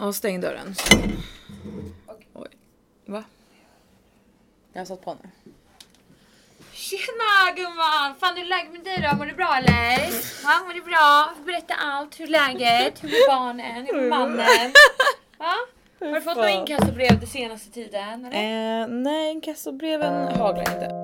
Ja, stäng dörren. Oj. Va? Jag har satt på nu. Tjena gumman! Fan hur är läget med dig då? Mår du bra eller? Ja, mår du bra? Berätta allt. Hur är läget? Hur är barnen? Hur är mannen? Va? Har du fått några inkassobrev den senaste tiden? Eller? Eh, nej, inkassobreven haglar inte.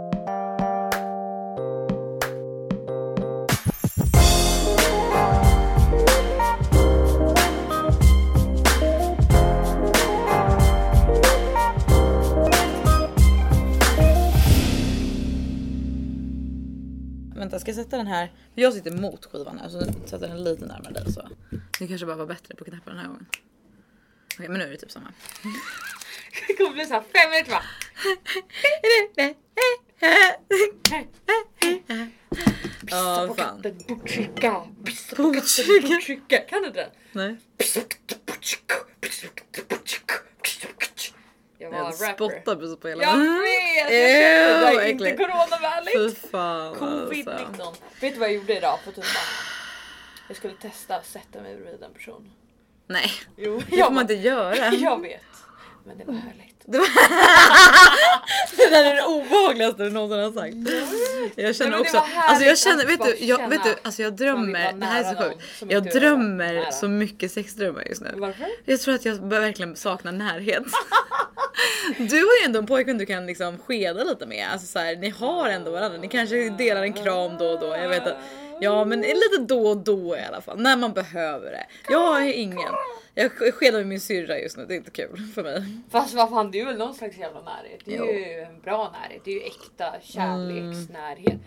Vänta, ska jag sätta den här? För jag sitter mot skivan här så sätter den lite närmare dig så. Det kanske bara var bättre på knappen den här gången. Okej, men nu är det typ samma. Det kommer bli såhär fem minuter va? Ja, fan. Pissa på katten, Botkyrka. Kan du inte den? Nej. Jag var rapper. spottar precis på hela. Jag vet! Jag det är inte coronavänligt. Fy fan alltså. Covid-19. Vet du vad jag gjorde idag på tunnelbanan? Jag skulle testa att sätta mig bredvid en person. Nej, Jo, det får man inte göra. Jag vet. Men det var härligt. Det, var... det där är det obehagligaste du någonsin har sagt. Jag känner det också, alltså jag känner, vet du, jag, vet du, alltså jag drömmer, det här är så sjukt. Jag drömmer så mycket sexdrömmar just nu. Varför? Jag tror att jag verkligen saknar närhet. Du har ju ändå en pojkvän du kan liksom skeda lite med. Alltså så här, ni har ändå varandra. Ni kanske delar en kram då och då. Jag vet att, ja men lite då och då i alla fall. När man behöver det. Jag har ju ingen. Jag skedar med min syrra just nu. Det är inte kul för mig. Fast vad fan det är väl någon slags jävla närhet. Det är Jo. Mm. ju en bra närhet. Det är ju äkta kärleksnärhet.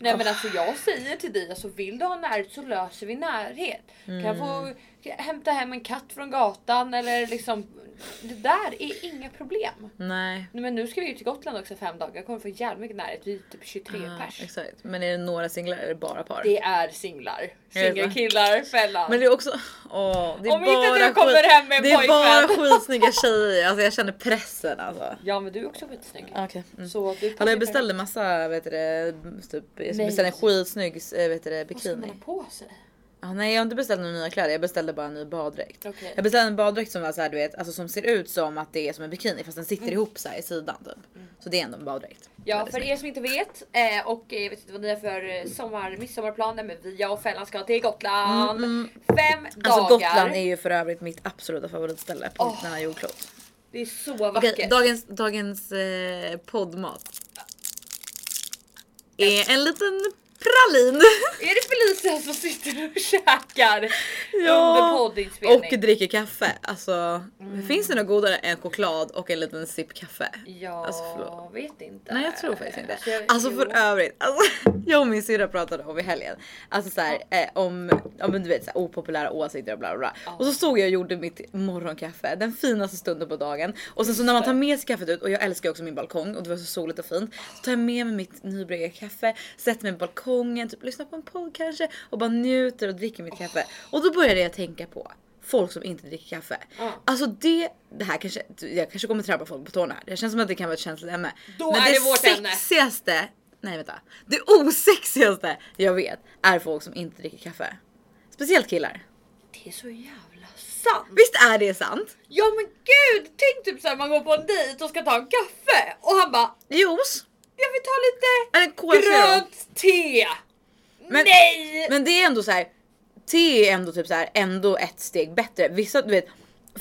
Nej men alltså jag säger till dig, alltså vill du ha närhet så löser vi närhet. Kan jag få Mm. hämta hem en katt från gatan eller liksom. Det där är inga problem. Nej. Men nu ska vi ju till Gotland också fem dagar. Jag kommer få jävligt mycket närhet. Vi är typ 23 Ja, pers. exakt. Men är det några singlar eller bara par? Det är singlar. Singelkillar, fällan. Men det är också, åh, det är Om inte bara du kommer hem med en Det är bara skitsnygga tjejer. Alltså jag känner pressen alltså. Ja men du är också skitsnygg. Okej. Mm. Så du Hallå jag beställde massa, vet du typ, jag beställde en skitsnygg vet du det, Vad ska man bikini. ha på sig? Ah, nej jag har inte beställt några nya kläder, jag beställde bara en ny baddräkt. Okej. Jag beställde en baddräkt som var så här, du vet, alltså som ser ut som att det är som en bikini fast den sitter Mm. ihop så här i sidan typ. Så det är ändå en baddräkt. Ja för er som inte vet eh, och eh, vet inte vad ni har för eh, sommar, midsommarplaner men vi jag och Fällan ska till Gotland. Fem Alltså dagar. Gotland är ju för övrigt mitt absoluta favoritställe på Åh. denna jordklot. Det är så vackert. Okej, dagens, dagens eh, poddmat. Är en liten pralin. Är det Felicia som sitter och käkar Ja, under poddinspelning? Och dricker kaffe. Alltså Mm. finns det något godare än choklad och en liten sipp kaffe? Ja, Alltså, förlåt. vet inte. Nej jag tror faktiskt inte. Alltså, jag- Alltså för övrigt, alltså, jag och min syrra pratade om i helgen. Alltså såhär eh, om, ja men du vet såhär, opopulära åsikter och bla bla bla. Och så stod jag och gjorde mitt morgonkaffe, den finaste stunden på dagen. Och sen så när man tar med sig kaffet ut, och jag älskar också min balkong och det var så soligt och fint. Så tar jag med mig mitt nybryggade kaffe, sätter mig på balkongen, typ lyssnar på en podd kanske och bara njuter och dricker mitt kaffe. Och då började jag tänka på folk som inte dricker kaffe. Ja. Alltså det, det här kanske, jag kanske kommer trampa folk på tårna här. Det känns som att det kan vara ett känsligt ämne. Då Men är det vårt ämne. sexigaste, nej vänta. Det osexigaste jag vet är folk som inte dricker kaffe. Speciellt killar. Det är så jävla sant. Visst är det sant? Ja men gud, tänk typ såhär man går på en dejt och ska ta en kaffe och han bara Juice? Jag vill ta lite grönt te. Men- Nej! Men det är ändå så här. Te är ändå typ så här, ändå ett steg bättre. Vissa du vet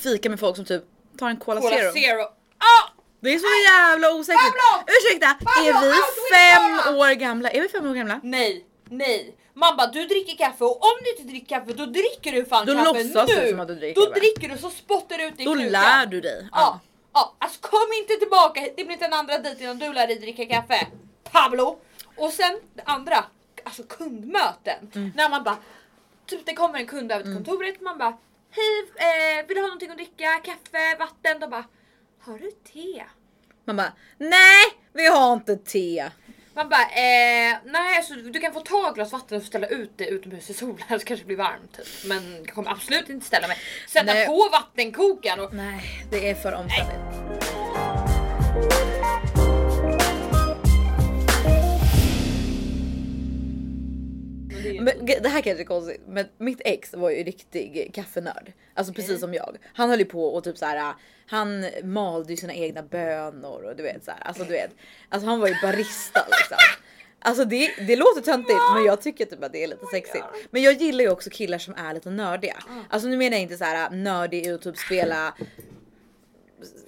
fika med folk som typ tar en Cola, Cola Zero. zero. Ah! Det är så jävla osäkert. Pablo! Ursäkta, Pablo, är vi fem år gamla? Är vi fem år gamla? Nej, nej. Man bara du dricker kaffe och om du inte dricker kaffe då dricker du fan Då kaffe låtsas du nu. som att du dricker, Då dricker du så spottar du ut din Då kruka. lär du dig. Ja. Ja, alltså kom inte tillbaka. Det blir inte en andra dejt innan du lär dig dricka kaffe. Pablo. Och sen det andra, alltså kundmöten. Mm. När man bara, typ det kommer en kund över till kontoret. Man bara, hej eh, vill du ha någonting att dricka? Kaffe, vatten? De bara, har du te? Man bara nej, vi har inte te. Man bara, eh, nej alltså, du kan få ta ett glas vatten och ställa ut det utomhus i solen så kanske det blir varmt. Typ. Men jag kommer absolut inte ställa mig. Sätta Nej. på vattenkokaren och Nej, det är för omständigt. Det Men det här kanske är konstigt men mitt ex var ju riktig kaffenörd. Alltså precis som jag. Han höll ju på och typ så här. Han malde ju sina egna bönor och du vet så här. Alltså du vet. Alltså han var ju barista liksom. Alltså det, det låter töntigt men jag tycker typ att det är lite sexigt. Men jag gillar ju också killar som är lite nördiga. Alltså nu menar jag inte så här nördig i att typ spela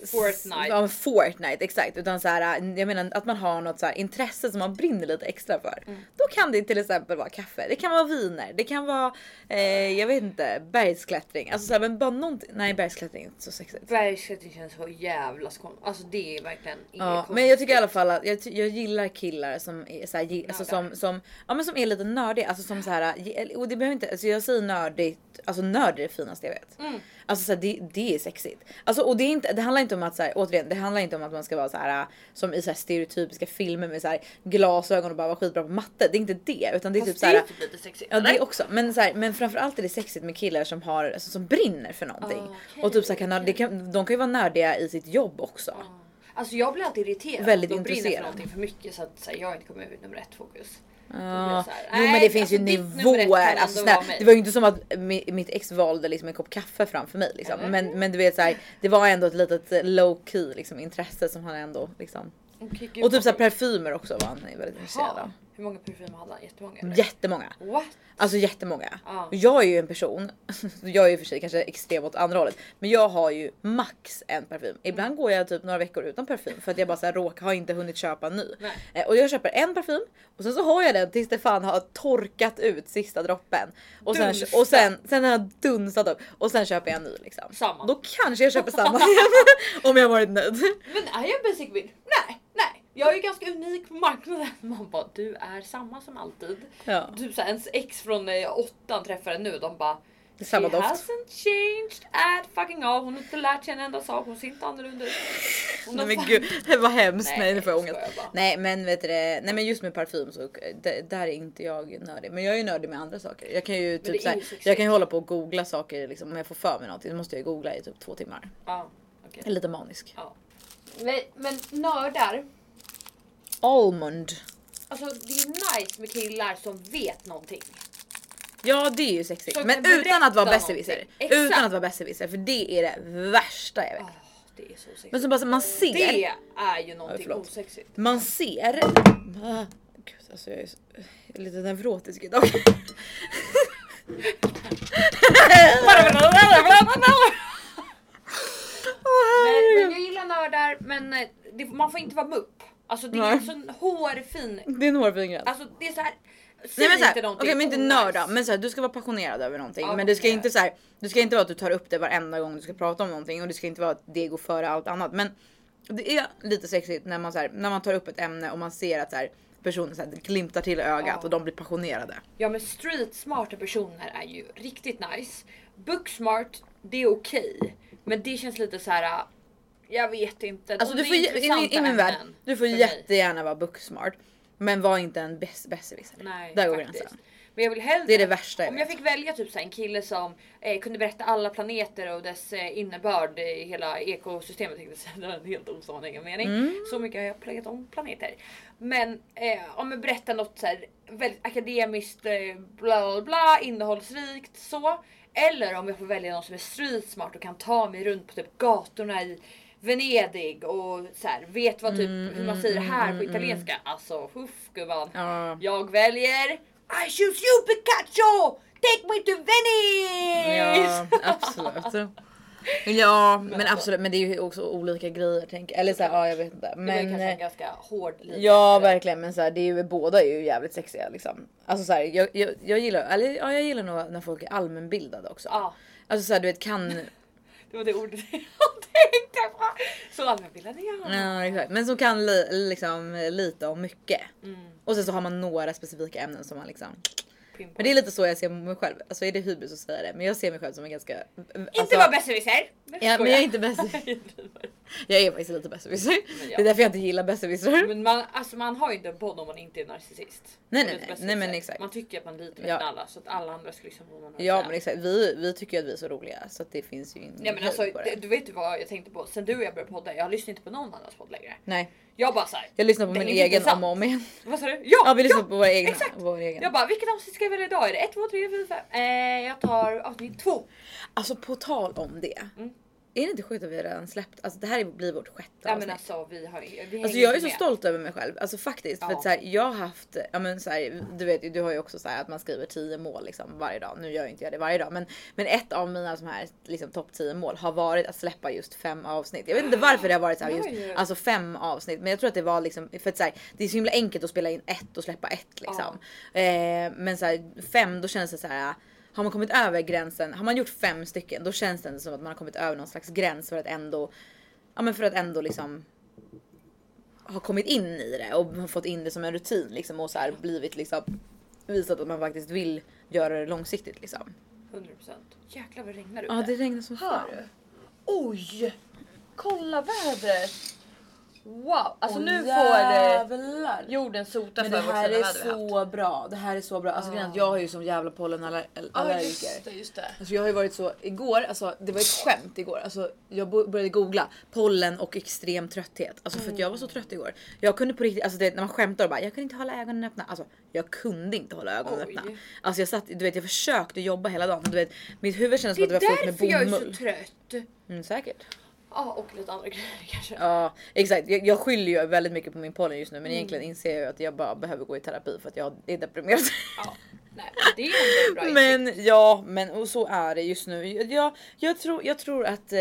Fortnite. Ja, Fortnite exakt utan så här, jag menar att man har något så här intresse som man brinner lite extra för. Mm. Då kan det till exempel vara kaffe. Det kan vara viner. Det kan vara eh, jag vet inte bergsklättring. Alltså så här, men bara någonting. Nej bergsklättring är inte så sexigt. Bergsklättring känns så jävla skål. Alltså det är verkligen Ja, konstigt. men jag tycker i alla fall att jag, jag gillar killar som är så här, alltså som, som, ja, men som är lite nördiga. Alltså som så här, och det behöver inte, alltså jag säger nördigt, alltså nörd är det finaste jag vet. Mm. Alltså så här, det, det är sexigt. Alltså, och det, är inte, det handlar inte om att så här, återigen, det handlar inte om att man ska vara så här som i så här stereotypiska filmer med så här glasögon och bara vara skitbra på matte. Det är inte det utan det är Fast typ så det är typ lite sexigt. Ja det eller? också, men, så här, men framförallt är det sexigt med killar som har alltså, som brinner för någonting. Okej, och typ så här, kan, ha- det kan, de kan ju vara nördiga i sitt jobb också. Alltså jag blir alltid irriterad Väldigt om de brinner för någonting för mycket så att så här, jag inte kommer ut nummer ett fokus. Ja. här, Jo men det finns alltså, ju nivåer. Alltså, mig. det var ju inte som att mi- mitt ex valde liksom en kopp kaffe framför mig. Liksom. Eller? Men, men du vet så här, det var ändå ett litet eh, low key liksom, intresse som han ändå liksom. Gud, Och typ vad så här, sjukt. parfymer också var han väldigt intresserad av. Hur många parfymer hade han? Jättemånga? eller? Jättemånga. What? Alltså jättemånga. Och Jag är ju en person, jag är ju för sig kanske extrem åt andra hållet, men jag har ju max en parfym. Ibland går jag typ några veckor utan parfym för att jag bara så här råkar, har inte hunnit köpa en ny. Nej. Eh, Och jag köper en parfym och sen så har jag den tills det fan har torkat ut sista droppen. Och sen, och sen, sen har jag dunstat upp och sen köper jag en ny liksom. Samma. Då kanske jag köper samma igen om jag varit nöjd. Men är jag basic bitch? Nej, nej. Jag är ju ganska unik på marknaden. Man bara, du är samma som alltid. Ja. Typ såhär, ens ex från eh, åttan träffade nu, de bara Det är samma She doft. hasn't changed at fucking all. Hon har inte lärt sig en enda sak. Hon ser inte annorlunda ut. Hon Nej men fan- gud, det var hemskt. Nej, Nej, nu får jag skojar ångest. bara. Nej men vet du det, nej men just med parfym så där är inte jag nördig. Men jag är ju nördig med andra saker. Jag kan ju det är typ så här, ju sexigt. jag kan ju hålla på och googla saker liksom om jag får för mig någonting. Då måste jag googla i typ två timmar. Ja, okej. Jag är lite manisk. Ja. Men, men nördar, Almond. alltså det är nice med killar som vet någonting. Ja det är ju sexigt. Som Men utan att vara besserwisser. Utan att vara besserwisser för det är det värsta jag vet. Åh, det är så sexigt. Men så bara, man ser. det är ju någonting förlåt. osexigt. Man ser. Ah, Gud, alltså jag är, så, jag är lite neurotisk idag. Nej, men jag gillar nördar men eh, det, man får inte vara mupp. Alltså det är en sån hårfin... Det är en hårfin gräns. Alltså det är så här. Nej säg men såhär, inte okej någonting men inte nörda men såhär, du ska vara passionerad över någonting Ja, men det ska inte såhär, du ska inte vara att du tar upp det varenda gång du ska prata om någonting och det ska inte vara att det går före allt annat men det är lite sexigt när man, såhär, när man tar upp ett ämne och man ser att såhär, personen såhär, glimtar till ögat Ja. och de blir passionerade. Ja men street smarta personer är ju riktigt nice. Book smart, det är okej. Men det känns lite så här. Jag vet inte. Alltså du får, i, i min värld, du får för mig. jättegärna vara booksmart men var inte en besserwisser. Nej, Där går gränsen. Men jag vill hellre, Det är det värsta jag Om jag vet. fick välja typ så en kille som eh, kunde berätta alla planeter och dess eh, innebörd i hela ekosystemet. jag. Det var en helt osammanhängande mening. Mm. Så mycket har jag pluggat om planeter. Men eh, om jag berättar något så här, väldigt akademiskt eh, bla bla innehållsrikt så. Eller om jag får välja någon som är street smart och kan ta mig runt på typ gatorna i Venedig och så här, vet vad typ hur man säger det här på italienska. Alltså uff gumman. Ja. Jag väljer I choose you Pikachu! Take me to Venice! Ja absolut. Ja men absolut men det är ju också olika grejer tänker. Eller såhär, ja jag vet inte. det var Men, kanske en ganska hård linje. Ja verkligen men så här, det är ju, båda är ju jävligt sexiga liksom. Alltså så här, jag, jag, jag gillar, eller ja, jag gillar nog när folk är allmänbildade också. Ja, Alltså så här, du vet kan, det var det ordet jag tänkte på. Så allmänbildad är jag. ja exakt, men som kan li, liksom lite om mycket. Mm, Och sen så har man några specifika ämnen som man liksom. Men det är lite så jag ser mig själv. Alltså är det hybris att säga det? Men jag ser mig själv som en ganska. Inte alltså, vara besserwisser! Ja men jag är inte bäst. Jag är faktiskt lite besserwisser. Ja. Det är därför jag inte gillar besserwissrar. Men man, alltså man har ju inte en podd om man inte är narcissist. Nej, nej, nej. Nej, men exakt. Man tycker att man litar Ja. med alla så att alla andra ska liksom vad man har Ja men säga. exakt, vi, vi tycker att vi är så roliga så att det finns ju ingen Nej men alltså det, du vet ju vad jag tänkte på sen du och jag började podda. Jag lyssnar inte på någon annans podd längre. Nej, Jag bara såhär. jag lyssnar på min egen om och om igen. Vad sa du? Ja! Ja vi lyssnar ja! på våra egna. exakt. Vår egen. Jag bara vilket avsnitt ska jag välja idag? Är det 1, 2, 3, 4, 5? Eh, jag tar avsnitt 2. Alltså på tal om det. Mm. Är det inte sjukt att vi redan släppt? Alltså det här blir vårt sjätte Ja men avsnitt. alltså vi har vi Alltså jag är så med. stolt över mig själv, alltså faktiskt. För Ja. att så här, jag har haft, ja men så här, du vet ju, du har ju också så här att man skriver 10 mål liksom varje dag. Nu gör ju inte jag det varje dag, men, men ett av mina som här liksom topp 10 mål har varit att släppa just fem avsnitt. Jag vet inte varför det har varit så här just, alltså fem avsnitt, men jag tror att det var liksom för att så här, det är så himla enkelt att spela in ett och släppa ett liksom. Eh, men så här, fem, då känns det så här. Har man kommit över gränsen, har man gjort fem stycken, då känns det som att man har kommit över någon slags gräns för att ändå, ja men för att ändå liksom har kommit in i det och fått in det som en rutin liksom och så här blivit liksom visat att man faktiskt vill göra det långsiktigt liksom. 100%. Jäklar vad det regnar ute. Ja det regnar som fan. Oj! Kolla vädret! Wow! Alltså nu får Jävlar. jorden sota Men för det vårt här är så bra. Det här är så bra. Alltså är att jag har ju som jävla pollenallergiker. det, just det. Alltså jag har ju varit så igår, alltså det var ett skämt igår. Alltså jag började googla pollen och extrem trötthet. Alltså för att jag var så trött igår. Jag kunde på riktigt, alltså det, när man skämtar och bara jag kunde inte hålla ögonen öppna. Alltså jag kunde inte hålla ögonen Oj. öppna. Alltså jag satt, du vet jag försökte jobba hela dagen. Du vet mitt huvud kändes Det som att det är var fullt med därför jag är bomull. så trött. Mm, säkert. Ja och lite andra grejer kanske. Ja exakt, jag, jag skyller ju väldigt mycket på min pollen just nu men Mm. egentligen inser jag att jag bara behöver gå i terapi för att jag är deprimerad. Ja. Nej, det är ändå en bra insikt. Men ja, men och så är det just nu. Jag, jag, tror, jag tror att eh,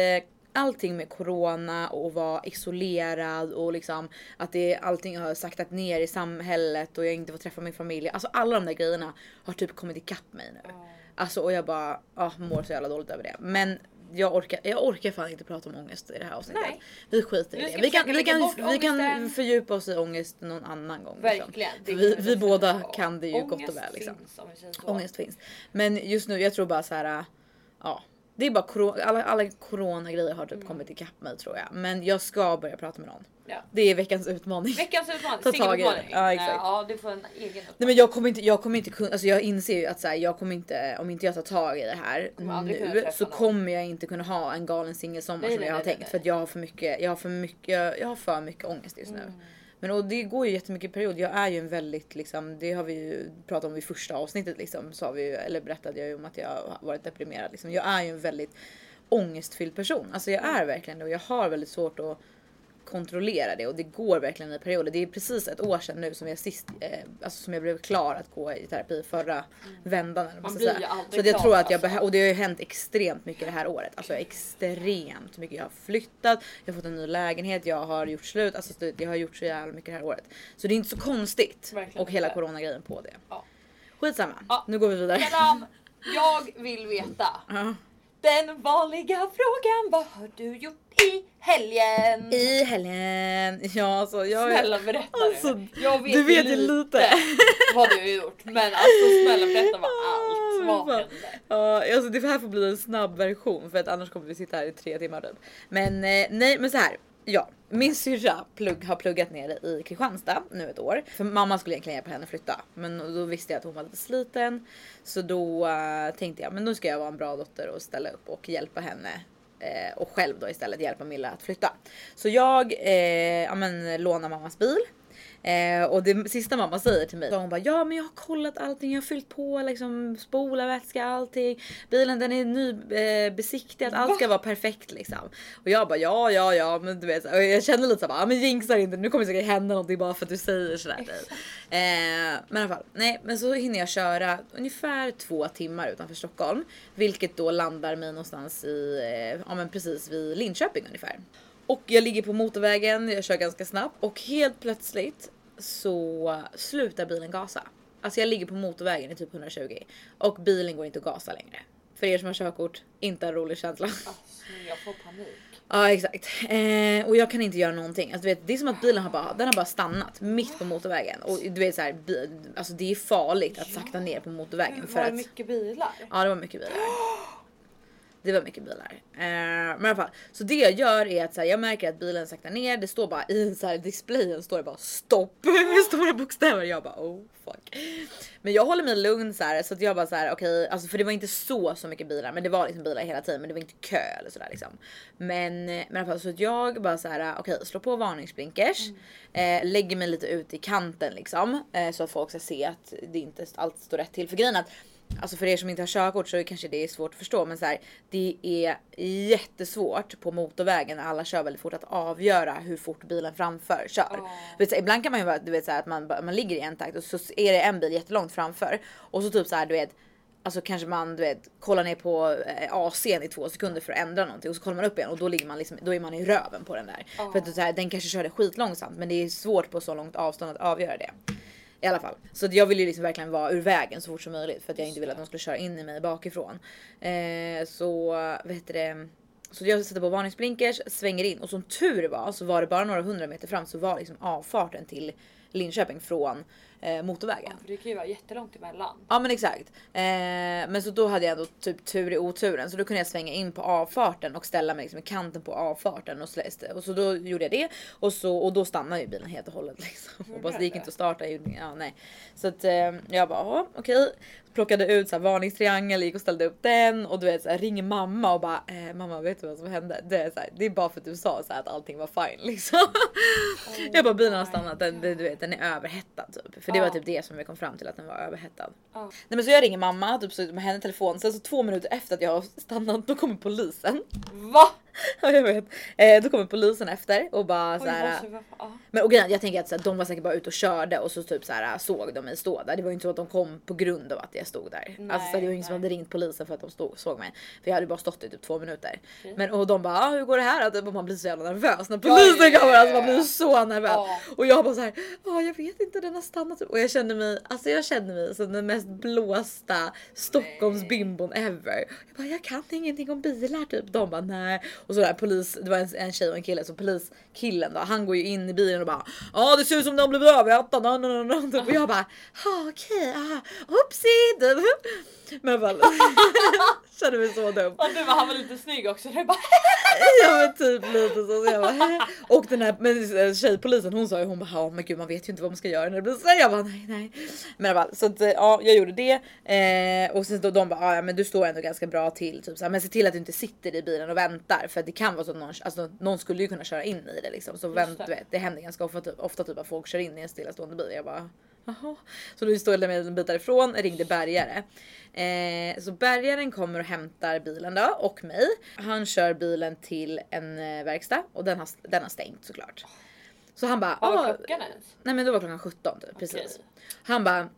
allting med corona och vara isolerad och liksom att det, allting har saktat ner i samhället och jag inte får träffa min familj. Alltså alla de där grejerna har typ kommit ikapp mig nu. Alltså och jag bara ah, mår så jävla dåligt över det. Men jag orkar, jag orkar fan inte prata om ångest i det här avsnittet. Nej. Vi skiter i det. Vi kan, vi, kan, vi kan fördjupa oss i ångest någon annan gång. liksom. Verkligen. Det vi, vi båda kan det ju gott och väl. Liksom. Ångest finns. Men just nu, jag tror bara så här. Ja, det är bara corona, alla, alla corona grejer har typ Mm. kommit ikapp mig tror jag. Men jag ska börja prata med någon. Ja. Det är veckans utmaning. Veckans utmaning. Ta tag i det. Ja, exakt. Ja du får en egen utmaning. Nej men jag kommer inte, jag kommer inte kunna, alltså jag inser ju att så här, jag kommer inte, om inte jag tar tag i det här nu så någon. kommer jag inte kunna ha en galen singelsommar som jag har nej, tänkt. nej. För att jag har för mycket, jag har för mycket, jag, har för mycket ångest just Mm. Men och det går ju jättemycket period. Jag är ju en väldigt liksom, det har vi ju pratat om i första avsnittet liksom, sa vi ju, eller berättade jag ju om att jag har varit deprimerad liksom. Jag är ju en väldigt ångestfylld person. Alltså jag är verkligen det och jag har väldigt svårt att kontrollera det och det går verkligen i perioder. Det är precis ett år sedan nu som jag sist, eh, alltså som jag blev klar att gå i terapi förra vändan. eller vad Man ska blir säga. ju aldrig Så jag klar, tror att jag alltså. och det har ju hänt extremt mycket det här året. Alltså extremt mycket. Jag har flyttat, jag har fått en ny lägenhet, jag har gjort slut. Alltså jag har gjort så jävla mycket det här året. Så det är inte så konstigt. Verkligen och hela inte. coronagrejen på det. Ja. Skitsamma, Ja. nu går vi vidare. Madame, jag vill veta. Ja. Den vanliga frågan, vad har du gjort i helgen? I helgen, ja alltså jag Snälla berätta Alltså, nu. Jag vet du vet ju lite lite. vad du har gjort. Men alltså snälla berätta vad allt. Vad hände? Ja, alltså det här får bli en snabb version för att annars kommer vi sitta här i tre timmar typ. Men eh, nej, men så här. Ja, min syrra plugg, har pluggat nere i Kristianstad nu ett år. För mamma skulle egentligen hjälpa henne flytta. Men då visste jag att hon var lite sliten. Så då eh, tänkte jag, men då ska jag vara en bra dotter och ställa upp och hjälpa henne. Eh, och själv då istället hjälpa Milla att flytta. Så jag eh, ja, men, lånar mammas bil. Eh, och det sista mamma säger till mig, så hon bara ja men jag har kollat allting, jag har fyllt på liksom spolarvätska allting. Bilen den är ny eh, allt ska vara perfekt liksom. Och jag bara ja ja ja men du vet och jag känner lite såhär, ah, men jinxa inte nu kommer det säkert hända någonting bara för att du säger sådär. Eh, men i alla fall, nej men så hinner jag köra ungefär två timmar utanför Stockholm. Vilket då landar mig någonstans i, eh, ja men precis vid Linköping ungefär. Och jag ligger på motorvägen, jag kör ganska snabbt och helt plötsligt så slutar bilen gasa. Alltså jag ligger på motorvägen i typ 120 och bilen går inte att gasa längre. För er som har körkort, inte en rolig känsla. Alltså jag får panik. Ja exakt. Eh, och jag kan inte göra någonting. Alltså, du vet, det är som att bilen har bara, den har bara stannat mitt på motorvägen. Och du vet så här, bi- alltså, det är farligt att sakta ner på motorvägen. För Var det att, mycket bilar? Ja det var mycket bilar. Det var mycket bilar. Eh, men i alla fall, så det jag gör är att så här, jag märker att bilen saktar ner. Det står bara i så här, displayen står det bara stopp med stora bokstäver. Jag bara oh fuck. Men jag håller mig lugn så här, så att jag bara så här okej, okay, alltså för det var inte så så mycket bilar, men det var liksom bilar hela tiden, men det var inte kö eller sådär liksom. Men men i alla fall så att jag bara så här okej, okay, slår på varningsblinkers, mm. eh, lägger mig lite ut i kanten liksom eh, så att folk ska se att det inte allt står rätt till för grejen att Alltså för er som inte har körkort så kanske det är svårt att förstå men så här, det är jättesvårt på motorvägen när alla kör väldigt fort att avgöra hur fort bilen framför kör. Oh. Vet, så, ibland kan man ju vara, du vet så här, att man, man ligger i en takt och så är det en bil jättelångt framför och så typ så här du vet Alltså kanske man du vet kollar ner på eh, AC'n i två sekunder för att ändra någonting och så kollar man upp igen och då ligger man liksom, då är man i röven på den där. Oh. För att så här, den kanske körde skitlångsamt men det är svårt på så långt avstånd att avgöra det. I alla fall. Så jag ville ju liksom verkligen vara ur vägen så fort som möjligt för att jag inte ville att de skulle köra in i mig bakifrån. Eh, så heter det. Så jag sätter på varningsblinkers, svänger in och som tur var så var det bara några hundra meter fram så var liksom avfarten till Linköping från eh, motorvägen. Ja, det kan ju vara jättelångt emellan. Ja men exakt. Eh, men så då hade jag ändå typ tur i oturen så då kunde jag svänga in på avfarten och ställa mig liksom i kanten på avfarten och, och så då gjorde jag det och så och då stannade ju bilen helt och hållet liksom. Och bara, det gick inte att starta. Ja, nej. Så att eh, jag bara okej. Okay plockade ut så här varningstriangel, gick och ställde upp den och du vet så här, ringer mamma och bara eh, mamma vet du vad som hände? Det är, så här, det är bara för att du sa så här, att allting var fine liksom. Oh, jag bara bilen har stannat, den, du vet den är överhettad typ. För det oh. var typ det som vi kom fram till att den var överhettad. Oh. Nej men så jag ringer mamma, typ så med henne telefon, sen så två minuter efter att jag har stannat då kommer polisen. Va? Ja jag vet. Eh, då kommer polisen efter och bara Oj, så här. Men och grejen, jag tänker att så här, de var säkert bara ute och körde och så typ så här, såg de mig stå där. Det var ju inte så att de kom på grund av att jag stod där. Nej, alltså så det var ingen som hade ringt polisen för att de stod, såg mig. För jag hade bara stått i typ två minuter. Okay. Men och de bara ah, hur går det här? Och man blir så jävla nervös när polisen kommer. Alltså man blir så nervös. Ja. Och jag bara så här, ah, jag vet inte den har stannat. Och jag känner mig, alltså jag känner mig som den mest blåsta Stockholms bimbon ever. Jag bara jag kan ingenting om bilar typ. De bara nej. Och sådär polis det var en, en tjej och en kille så poliskillen då han går ju in i bilen och bara ja det ser ut som de blivit no. och jag bara okej, okay, hoppsi men väl kände mig så dum. Och du var han var lite snygg också. Du bara ja men typ lite så. så jag bara, och den här men, eh, tjejpolisen hon sa ju hon bara ja men gud man vet ju inte vad man ska göra när det blir så. Jag bara nej nej. Men väl så att ja jag gjorde det eh, och sen då de bara ja men du står ändå ganska bra till typ så här, men se till att du inte sitter i bilen och väntar för det kan vara så att någon, alltså, någon skulle ju kunna köra in i det liksom så vänt, det. Vet, det händer ganska ofta, typ, ofta typ att folk kör in i en stillastående bil. Jag bara Jaha. Så då stod jag en bit därifrån, ringde bärgare. Eh, så bärgaren kommer och hämtar bilen då och mig. Han kör bilen till en eh, verkstad och den har, den har stängt såklart. Så han bara. Vad var klockan ens? Nej men då var klockan 17 typ, precis. Okay. Han bara.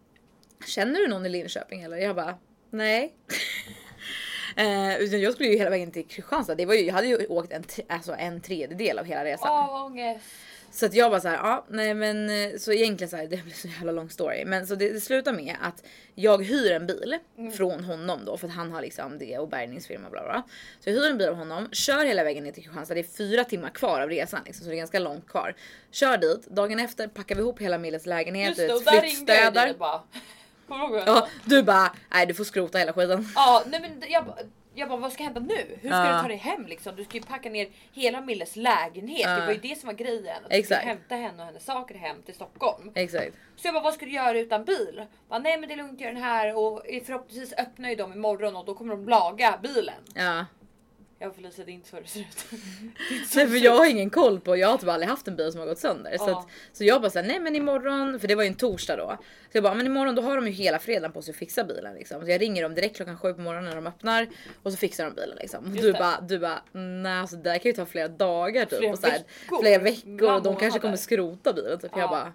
Känner du någon i Linköping eller? Jag bara nej. Eh, jag skulle ju hela vägen till Kristianstad. Det var ju, jag hade ju åkt en, alltså en tredjedel av hela resan. Åh, ångest. Så att jag bara så här, ja, nej men eh, så egentligen så här, det blir så jävla lång story. Men så det, det slutar med att jag hyr en bil mm. från honom då för att han har liksom det och bärgningsfirma bla bla. Så jag hyr en bil av honom, kör hela vägen ner till Kristianstad. Det är fyra timmar kvar av resan liksom, så det är ganska långt kvar. Kör dit, dagen efter packar vi ihop hela Milles lägenhet, Just det, och där ringde jag dig bara. Ja, du bara, nej du får skrota hela skiten. Ja, nej men jag jag bara vad ska hända nu? Hur ska ja. du ta dig hem liksom? Du ska ju packa ner hela Milles lägenhet. Ja. Det var ju det som var grejen. Att du skulle hämta henne och hennes saker hem till Stockholm. Exakt. Så jag bara vad ska du göra utan bil? Bara, Nej men det är lugnt, gör den här och förhoppningsvis öppnar ju de imorgon och då kommer de laga bilen. Ja. Jag och Felicia, det är inte så det ser ut. nej för jag har ingen koll på, jag har typ aldrig haft en bil som har gått sönder. Så, att, så jag bara såhär, nej men imorgon, för det var ju en torsdag då. Så jag bara, men imorgon då har de ju hela fredagen på sig att fixa bilen liksom. Så jag ringer dem direkt klockan sju på morgonen när de öppnar och så fixar de bilen liksom. Och du bara, du bara, nej alltså det här kan ju ta flera dagar typ. Flera och så här, veckor. Flera veckor och de kanske kommer skrota bilen typ. Ja. Jag bara,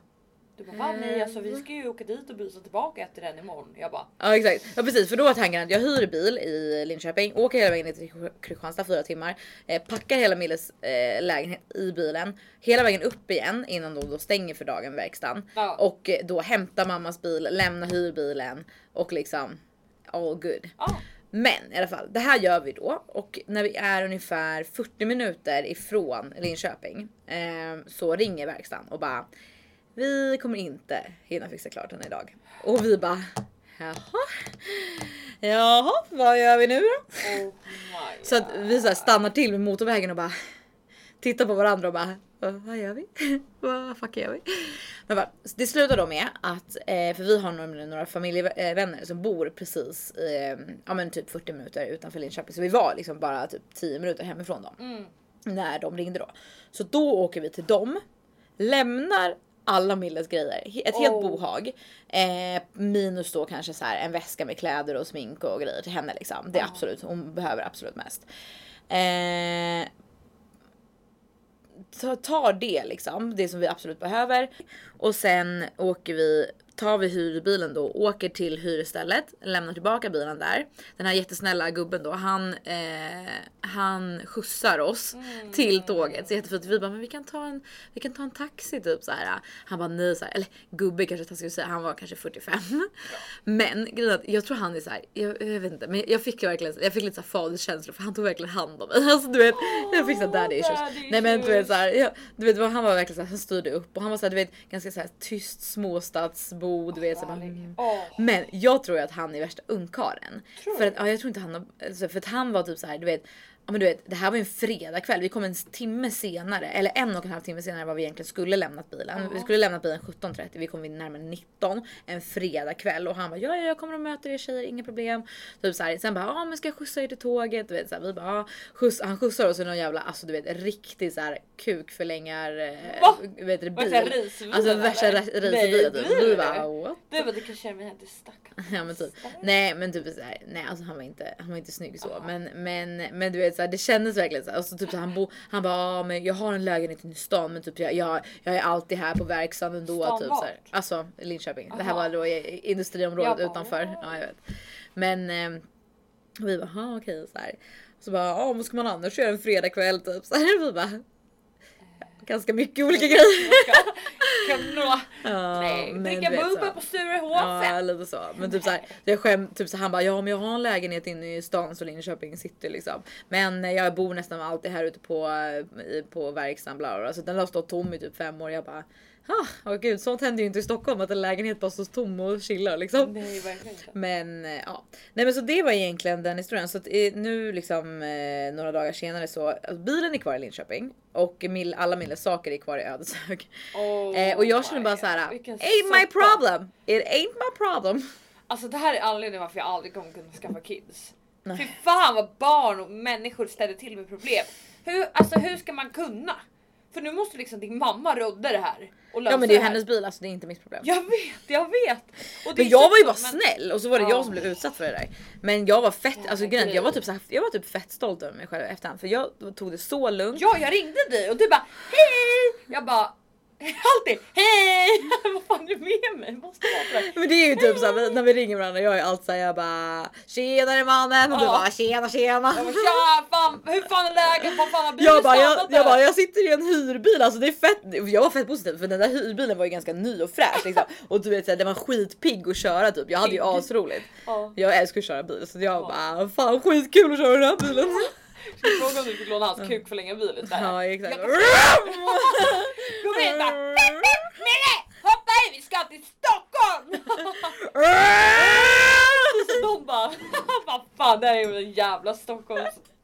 du bara va? Nej alltså vi ska ju åka dit och byta tillbaka efter den imorgon. Jag bara. Ja exakt. Ja precis för då var tanken att jag hyr bil i Linköping, åker hela vägen till Kristianstad fyra timmar, eh, packar hela Milles eh, lägenhet i bilen, hela vägen upp igen innan de då stänger för dagen verkstaden ja. och eh, då hämtar mammas bil, lämna hyrbilen och liksom all good. Ja. Men i alla fall, det här gör vi då och när vi är ungefär 40 minuter ifrån Linköping eh, så ringer verkstaden och bara vi kommer inte hinna fixa klart den idag. Och vi bara Jaha. Jaha, vad gör vi nu då? Oh Så att vi så stannar till vid motorvägen och bara tittar på varandra och bara "Vad- gör vi? vad fuck gör vi? Men bara, det slutar då med att, eh, för vi har nämligen några familjevänner som bor precis eh, ja men typ 40 minuter utanför Linköping. Så vi var liksom bara typ 10 minuter hemifrån dem. Mm. När de ringde då. Så då åker vi till dem, lämnar alla Milles grejer, ett helt Oh. bohag. Eh, minus då kanske så här en väska med kläder och smink och grejer till henne liksom. Det är Ja. absolut, hon behöver absolut mest. Eh, ta- tar det liksom, det som vi absolut behöver. Och sen åker vi, tar vi hyrbilen då, åker till hyrstället, lämnar tillbaka bilen där. Den här jättesnälla gubben då, han, eh, han skjutsar oss till tåget. Så jättefint. Vi bara, men vi kan ta en, vi kan ta en taxi typ så här. Han bara nej, så här, eller gubbe kanske jag ska säga, han var kanske 45. Men grejen är att jag tror han är så här, jag, jag vet inte, men jag fick verkligen, jag fick lite så här faderskänslor för han tog verkligen hand om mig. Alltså du vet, jag fick så här daddy issues. daddy Nej men du vet så här, jag, du vet han var verkligen så här, han styrde upp och han var så här, du vet ganska så här tyst småstadsbo, du vet så bara, mm. Men jag tror ju att han är värsta ungkarlen. Tror För att, ja, jag tror inte han har, alltså, för att han var typ så här, du vet Ja men du vet, det här var ju en fredagkväll. Vi kom en timme senare, eller en och en halv timme senare vad vi egentligen skulle lämnat bilen. Vi skulle lämnat bilen 17.30, vi kom vid närmare 19 en fredagkväll och han bara ja, ja jag kommer och möter er tjejer, inga problem. Typ så här, sen bara ja men ska jag skjutsa er till tåget? Du vet, så här, vi bara ja, skjuts, han skjutsar oss i någon jävla alltså du vet riktig så här kukförlängar eh, Va? vet du, bil. Alltså värsta racerbilen typ. Vi bara what? Du bara, du kan köra mig hem till stackarn. Ja men typ. Nej men typ så här, nej alltså han var inte, han var inte snygg så. Men, men, men du vet så här, det kändes verkligen så här. Och så typ så här, han, bo, han bara, ah, men jag har en lägenhet i stan men typ jag, jag, jag är alltid här på verkstaden ändå. Stan typ, så här. Alltså Linköping. Det här Aha. var då i industriområdet bara, utanför. ja. Ja, jag vet. Men eh, vi bara, okej så här. Så bara, ah, vad ska man annars göra en fredagkväll typ? Så här, vi bara, ganska mycket olika grejer. Ja, Nej, dricka bubbel på Sturehof. Ja lite så. Men typ såhär, jag skäm, typ så han bara ja men jag har en lägenhet inne i stan så Linköping city liksom. Men eh, jag bor nästan alltid här ute på, eh, på verkstaden bla bla, bla. Så den har stått tom i typ fem år. Jag bara ah, åh gud sånt händer ju inte i Stockholm att en lägenhet bara står tom och chillar liksom. Nej verkligen inte. Men eh, ja, nej men så det var egentligen den historien. Så att eh, nu liksom eh, några dagar senare så alltså, bilen är kvar i Linköping och Mil, alla Milles saker är kvar i Ödeshög. Oh Eh, och jag känner bara så här, ain't my problem. It ain't my problem. Alltså det här är anledningen varför jag aldrig kommer kunna skaffa kids. Nej. Fy fan vad barn och människor ställer till med problem. Hur, alltså hur ska man kunna? För nu måste liksom din mamma rodda det här och lösa Ja men det är ju hennes bil, alltså det är inte mitt problem. Jag vet, jag vet. Men jag så var ju bara men- snäll och så var det Ja. jag som blev utsatt för det där. Men jag var fett, alltså Ja, grejen är att jag var typ så här, jag var typ fett stolt över mig själv efterhand för jag tog det så lugnt. Ja, jag ringde dig och du bara hej! Jag bara alltid hej! vad fan är du med mig? Måste vara här. Men det är ju typ såhär när vi ringer varandra, jag är alltid såhär jag bara tjenare mannen och du Ja. bara tjena tjena. Jag bara tja, fan, hur fan är läget? Vad fan har bilen Jag bara, jag, jag där?" bara jag sitter i en hyrbil, alltså det är fett. Jag var fett positiv för den där hyrbilen var ju ganska ny och fräsch liksom. Och du vet såhär, den var skitpigg att köra typ. Jag hade ju asroligt. Ja. Jag älskar att köra bil så jag bara fan skitkul att köra den här bilen. Fråga om du fick låna hans kuk för länge bil där? Ja exakt. Kom in bara! Hoppa i, vi ska till Stockholm! Så de bara vad fan det här är ju en jävla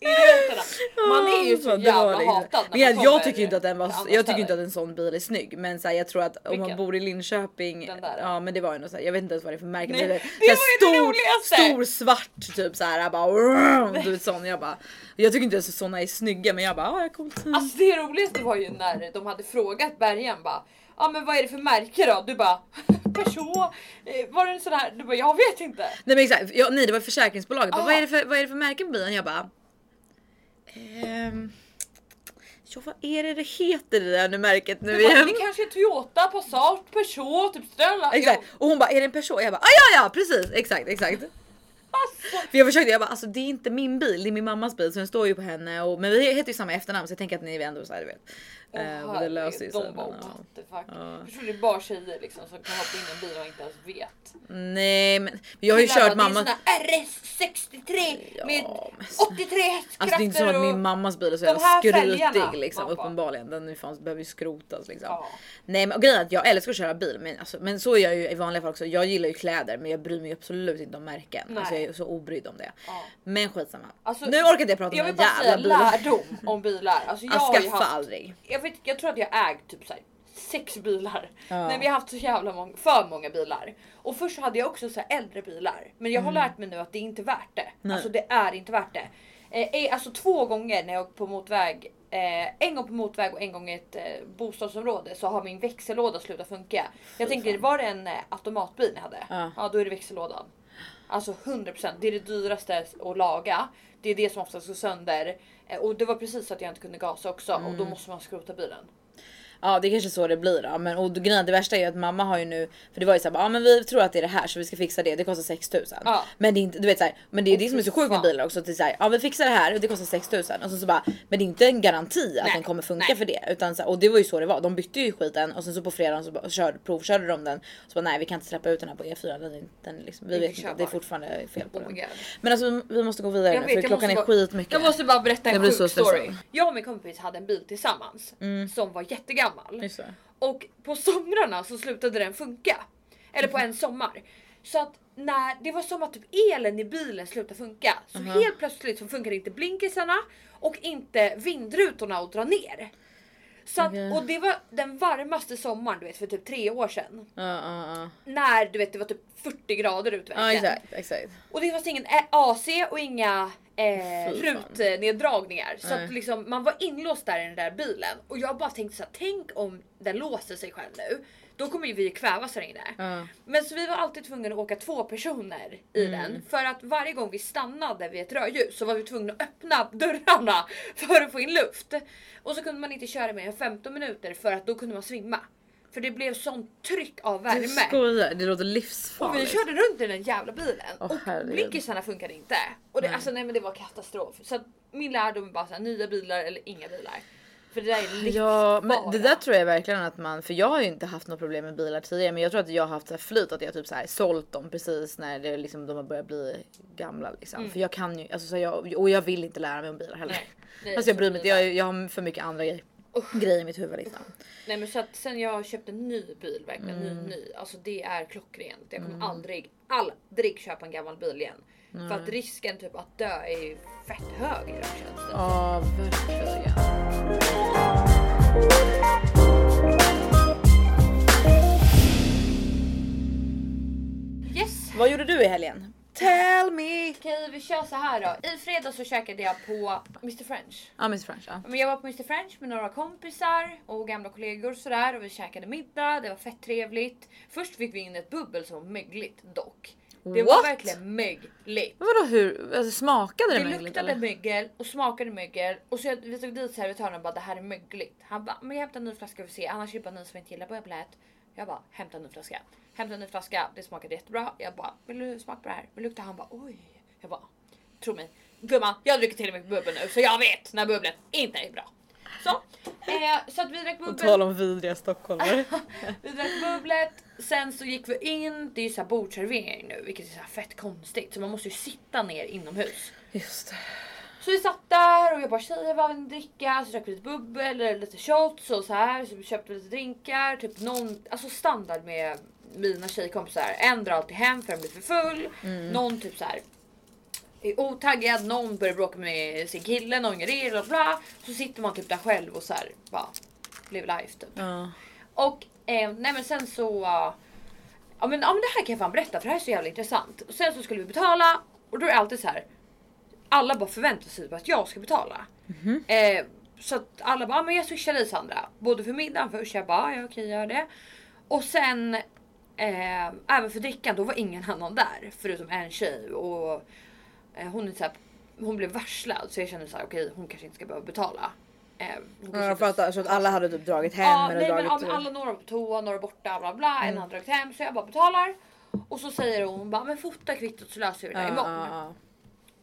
Stockholmsidioterna. Man är ju så jävla hatad när Men man jag kommer tycker inte att den var, jag tycker inte att en sån bil är snygg. Men så här, jag tror att om man Vilken? bor i Linköping. Ja men det var ju något så här, jag vet inte ens vad det är för märke. Nej, det, det var ju det stor, stor svart typ så här. Bara, du vet sån. Jag bara. Jag tycker inte ens såna är snygga men jag bara ja coolt. Alltså det roligaste var ju när de hade frågat bärgaren bara Ja men vad är det för märke då? Du bara Peugeot? Eh, Var det en sån här? Du bara jag vet inte. Nej men exakt, jag, nej det var försäkringsbolaget. Bara, Ah. vad, är det för, vad är det för märke på bilen? Jag bara. Ehm, ja vad är det det heter det där nu märket nu Du bara, igen? det kanske är Toyota, Passat, Peugeot, typ Stella. Exakt och hon bara är det en person? Jag bara ah, ja ja precis exakt exakt. Alltså, För jag försökte, jag bara alltså det är inte min bil, det är min mammas bil så den står ju på henne och men vi heter ju samma efternamn så jag tänker att ni är ändå såhär du vet. Eh, och det löser sig. de bara men, ja. what. Ja. Jag tror det är bara tjejer liksom som kan hoppa in i en bil och inte ens vet. Nej men jag har ju kört bara, mammas. Det är här RS63 Ja, med men så- 83 hästkrafter Alltså det är inte som att min mammas bil är så jävla skrytig liksom bara- uppenbarligen. Den är fan, behöver ju skrotas liksom. Ja. Nej men och grejen är att jag älskar att köra bil men, alltså, men så är jag ju i vanliga fall också. Jag gillar ju kläder men jag bryr mig absolut inte om märken. Nej. Alltså, jag är så obrydd om det. Ja. Men skitsamma. Alltså, nu orkar inte jag prata om Jag den vill bara säga jävla lärdom om bilar. Alltså, jag Jag ju skaffa aldrig. jag, vet, jag tror att jag ägt typ så här, sex bilar. Ja. Men vi har haft så jävla många, för många bilar. Och först så hade jag också så här äldre bilar. Men jag har lärt mig nu att det är inte värt det. Mm. Nej. Alltså det är inte värt det. Eh, alltså två gånger när jag åkte på motväg, eh, en gång på motväg och en gång i ett eh, bostadsområde så har min växellåda slutat funka. Jag tänker, var det en eh, automatbil ni hade? Ja. ja då är det växellådan. Alltså 100% det är det dyraste att laga. Det är det som oftast går sönder. Eh, Och det var precis så att jag inte kunde gasa också och Mm. då måste man skrota bilen. Ja det är kanske så det blir då. Men och grejen det värsta är att mamma har ju nu, för det var ju såhär, ja men vi tror att det är det här så vi ska fixa det. Det kostar 6000. Ja. Men det är inte, du vet såhär, men det är det som är så sjukt med bilar också. är såhär, ja vi fixar det här och det kostar 6000 och så, så bara, men det är inte en garanti att Nej, den kommer funka nej. för det. Utan, så och det var ju så det var. De bytte ju skiten och sen så på fredagen så bara, körde, provkörde de den. Så bara, nej vi kan inte släppa ut den här på E4. Den, den liksom, vi Inte vet inte, det är fortfarande fel på Oh den. Men alltså vi måste gå vidare Jag nu vet, för klockan är bara- skitmycket. Jag måste bara berätta en sjuk story. Jag och min kompis hade en bil tillsammans Mm. som var jättegammal. Det. Och på somrarna så slutade den funka. Eller på en sommar. Så att när det var som att typ elen i bilen slutade funka. Så Mhm. helt plötsligt så funkade inte blinkisarna och inte vindrutorna att dra ner. Så att, Okej. och det var den varmaste sommaren du vet för typ tre år sedan. Ja ja ja. När du vet det var typ 40 grader ute verkligen. exakt exakt. Och det fanns ingen AC och inga eh, rutneddragningar. Så att liksom, man var inlåst där i den där bilen. Och jag bara tänkte så här, tänk om den låser sig själv nu. Då kommer ju vi kvävas där inne. Ja. Men så vi var alltid tvungna att åka två personer i Mm. den. För att varje gång vi stannade vid ett rödljus så var vi tvungna att öppna dörrarna för att få in luft. Och så kunde man inte köra mer än 15 minuter för att då kunde man svimma. För det blev sånt tryck av Du värme. skojar, det låter Och vi livsfarligt. körde runt i den jävla bilen Åh, och herregud. blinkisarna funkade inte. Och det, Nej. alltså, nej, men det var katastrof. Så min lärdom är bara så här, nya bilar eller inga bilar. För det där är livsfara. Ja men det där tror jag verkligen att man, för jag har ju inte haft något problem med bilar tidigare men jag tror att jag har haft så här flyt att jag typ så här sålt dem precis när det liksom, de har börjat bli gamla liksom. För jag kan ju, alltså, så jag, och jag vill inte lära mig om bilar heller. Nej, nej, alltså jag bryr mig inte, jag, jag har för mycket andra grejer, grejer i mitt huvud liksom. Nej men så att sen jag köpte en ny bil, verkligen Mm. ny ny. Alltså det är klockrent. Jag kommer aldrig, aldrig köpa en gammal bil igen. För att risken typ att dö är ju fett hög känns det. Ja verkligen. Yes! Vad gjorde du i helgen? Tell me! Okej vi kör så här då. I fredags så käkade jag på Mr French. Ja Miss French ja. Men jag var på Mr French med några kompisar och gamla kollegor sådär och vi käkade middag. Det var fett trevligt. Först fick vi in ett bubbel som var mögligt dock. Det var What? verkligen mögligt. Men vadå hur, alltså, smakade det, Det mögligt luktade eller? mögel och smakade mögel och så jag, vi tog dit servitören och bara det här är mögligt. Han bara men jag hämtar en ny flaska och vi se annars är det bara ni som inte gillar bubblet. Jag bara hämta en ny flaska. Hämta en ny flaska. Det smakade jättebra. Jag bara vill du smaka på det här? Vill du lukta? Han bara oj. Jag bara tro mig gumman jag dricker till och med bubbel nu så jag vet när bubblet inte är bra. Så, eh, så att vi drack På bubbel. tal om vidriga stockholmare. Vi drack bubblet, sen så gick vi in, det är ju så här bordservering nu vilket är så här fett konstigt så man måste ju sitta ner inomhus. Just det. Så vi satt där och jag bara tjejer vad vill ni dricka? Så drack vi lite bubbel eller lite shots och så här. Så vi köpte lite drinkar, typ någon, alltså standard med mina tjejkompisar. En drar alltid hem för att bli för full. Någon typ så här är otaggad, någon börjar bråka med sin kille, någon gör det, bla bla. Så sitter man typ där själv och så här bara live life typ. Ja. Och eh, nej men sen så... Uh, ja, men, ja men det här kan jag fan berätta för det här är så jävla intressant. Och sen så skulle vi betala och då är det alltid så här. Alla bara förväntar sig att jag ska betala. Eh, så att alla bara, ah, men jag swishar dig Sandra. Både för middagen först, jag bara, ja okej gör det. Och sen eh, även för drickan, då var ingen annan där. Förutom en tjej och eh, hon är så här, hon blev varslad så jag kände så här, okej hon kanske inte ska behöva betala. Eh, Ja, jag fattar, så att alla hade typ dragit hem Ja, eller nej, men, dragit... ja, men alla några på toa, några borta, bla bla. En har dragit hem så jag bara betalar. Och så säger hon bara, men fota kvittot så löser vi det ja, där imorgon. ja, ja,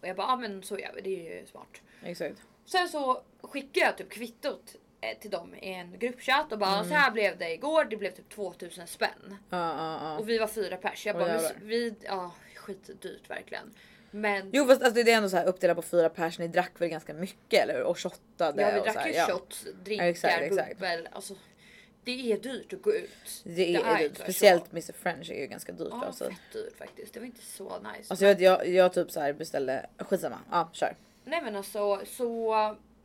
Och jag bara, ja men så gör vi, det är ju smart. exakt. Sen så skickade jag typ kvittot eh, till dem i en gruppchatt och bara Mm. så här blev det igår. Det blev typ 2000 spänn. Ja, ja, ja. Och vi var fyra pers. Jag bara, men jävlar. vi, ja skitdyrt verkligen. Men Jo fast alltså, det är ändå så här uppdelat på fyra personer. Ni drack väl ganska mycket eller hur? Och shottade ja, vi och så drack här, ju ja. shots, drinkar, Exakt, exakt. bubbel. Alltså, det är dyrt att gå ut. Det är, är dyrt. Speciellt så. Mr French är ju ganska dyrt Ja, alltså. fett dyrt faktiskt. Det var inte så nice. Alltså jag, jag, jag typ så här beställde, skitsamma. Ja kör. Nej men alltså så.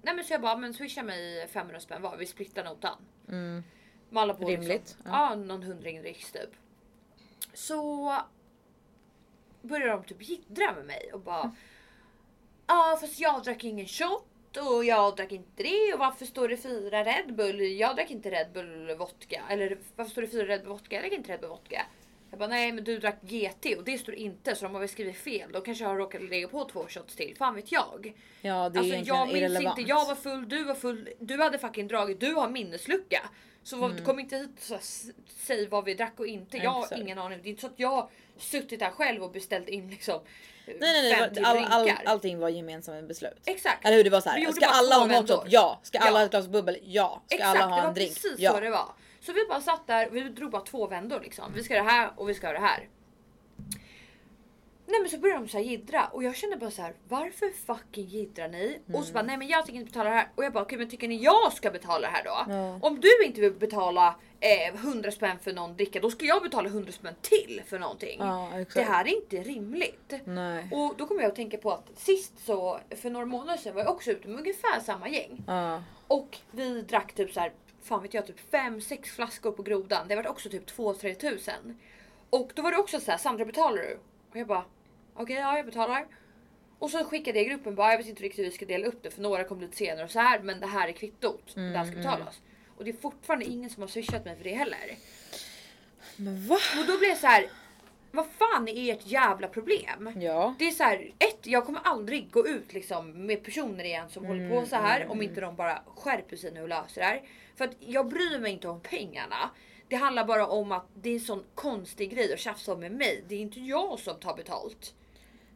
Nej men så jag bara men swisha mig 500 spänn var. Vi splittar notan. Mm. Malla på Rimligt, Liksom, ja. ja. någon hundring riks typ. Så börjar de typ jiddra med mig och bara. Ja fast jag drack ingen shot och jag drack inte det och varför står det fyra Red Bull? Jag drack inte Red Bull vodka eller varför står det fyra Red Bull vodka? Jag drack inte Red Bull vodka. Jag bara nej men du drack GT och det står inte så de har väl skrivit fel. De kanske har råkat lägga på två shots till. Fan vet jag. Ja det är Alltså jag minns irrelevant. inte, jag var full, du var full, du hade fucking dragit, du har minneslucka. Så vad, kom inte hit och så, säg vad vi drack och inte. Jag har Exakt. ingen aning. Det är inte så att jag suttit där själv och beställt in liksom Nej nej nej, 50 all, all, allting var gemensamma beslut. Exakt. Eller hur det var så här. Ska alla ha en vändor. Ja. Ska alla Ja. ha ett glas bubbel? Ja. Ska Exakt, alla ha det var en drink? precis Ja. så det var. Så vi bara satt där, vi drog bara två vändor liksom. Vi ska ha det här och vi ska ha det här. Nej men så började de så jiddra och jag kände bara så här: varför fucking jiddrar ni? Och så bara Mm. nej men jag tänker inte betala det här. Och jag bara okej men tycker ni jag ska betala det här då? Ja. Om du inte vill betala eh, 100 spänn för någon dricka då ska jag betala 100 spänn till för någonting. Ja, exakt. det här är inte rimligt. Nej. Och då kommer jag att tänka på att sist så för några månader sedan var jag också ute med ungefär samma gäng. Ja. Och vi drack typ så här, fan vet jag, typ 5-6 flaskor på grodan. Det var också typ 2-3 tusen. Och då var det också så här, Sandra betalar du? Och jag bara, okej ja jag betalar. Och så skickade jag i gruppen bara, jag vet inte riktigt hur vi ska dela upp det för några kom lite senare och så här men det här är kvittot. det här ska betalas. Och det är fortfarande ingen som har swishat mig för det heller. Men va? Och då blir jag så här, vad fan är ert jävla problem? Ja. Det är så här, ett, jag kommer aldrig gå ut liksom med personer igen som håller på så här om inte de bara skärper sig nu och löser det här. För att jag bryr mig inte om pengarna. Det handlar bara om att det är en sån konstig grej att tjafsa om med mig. Det är inte jag som tar betalt.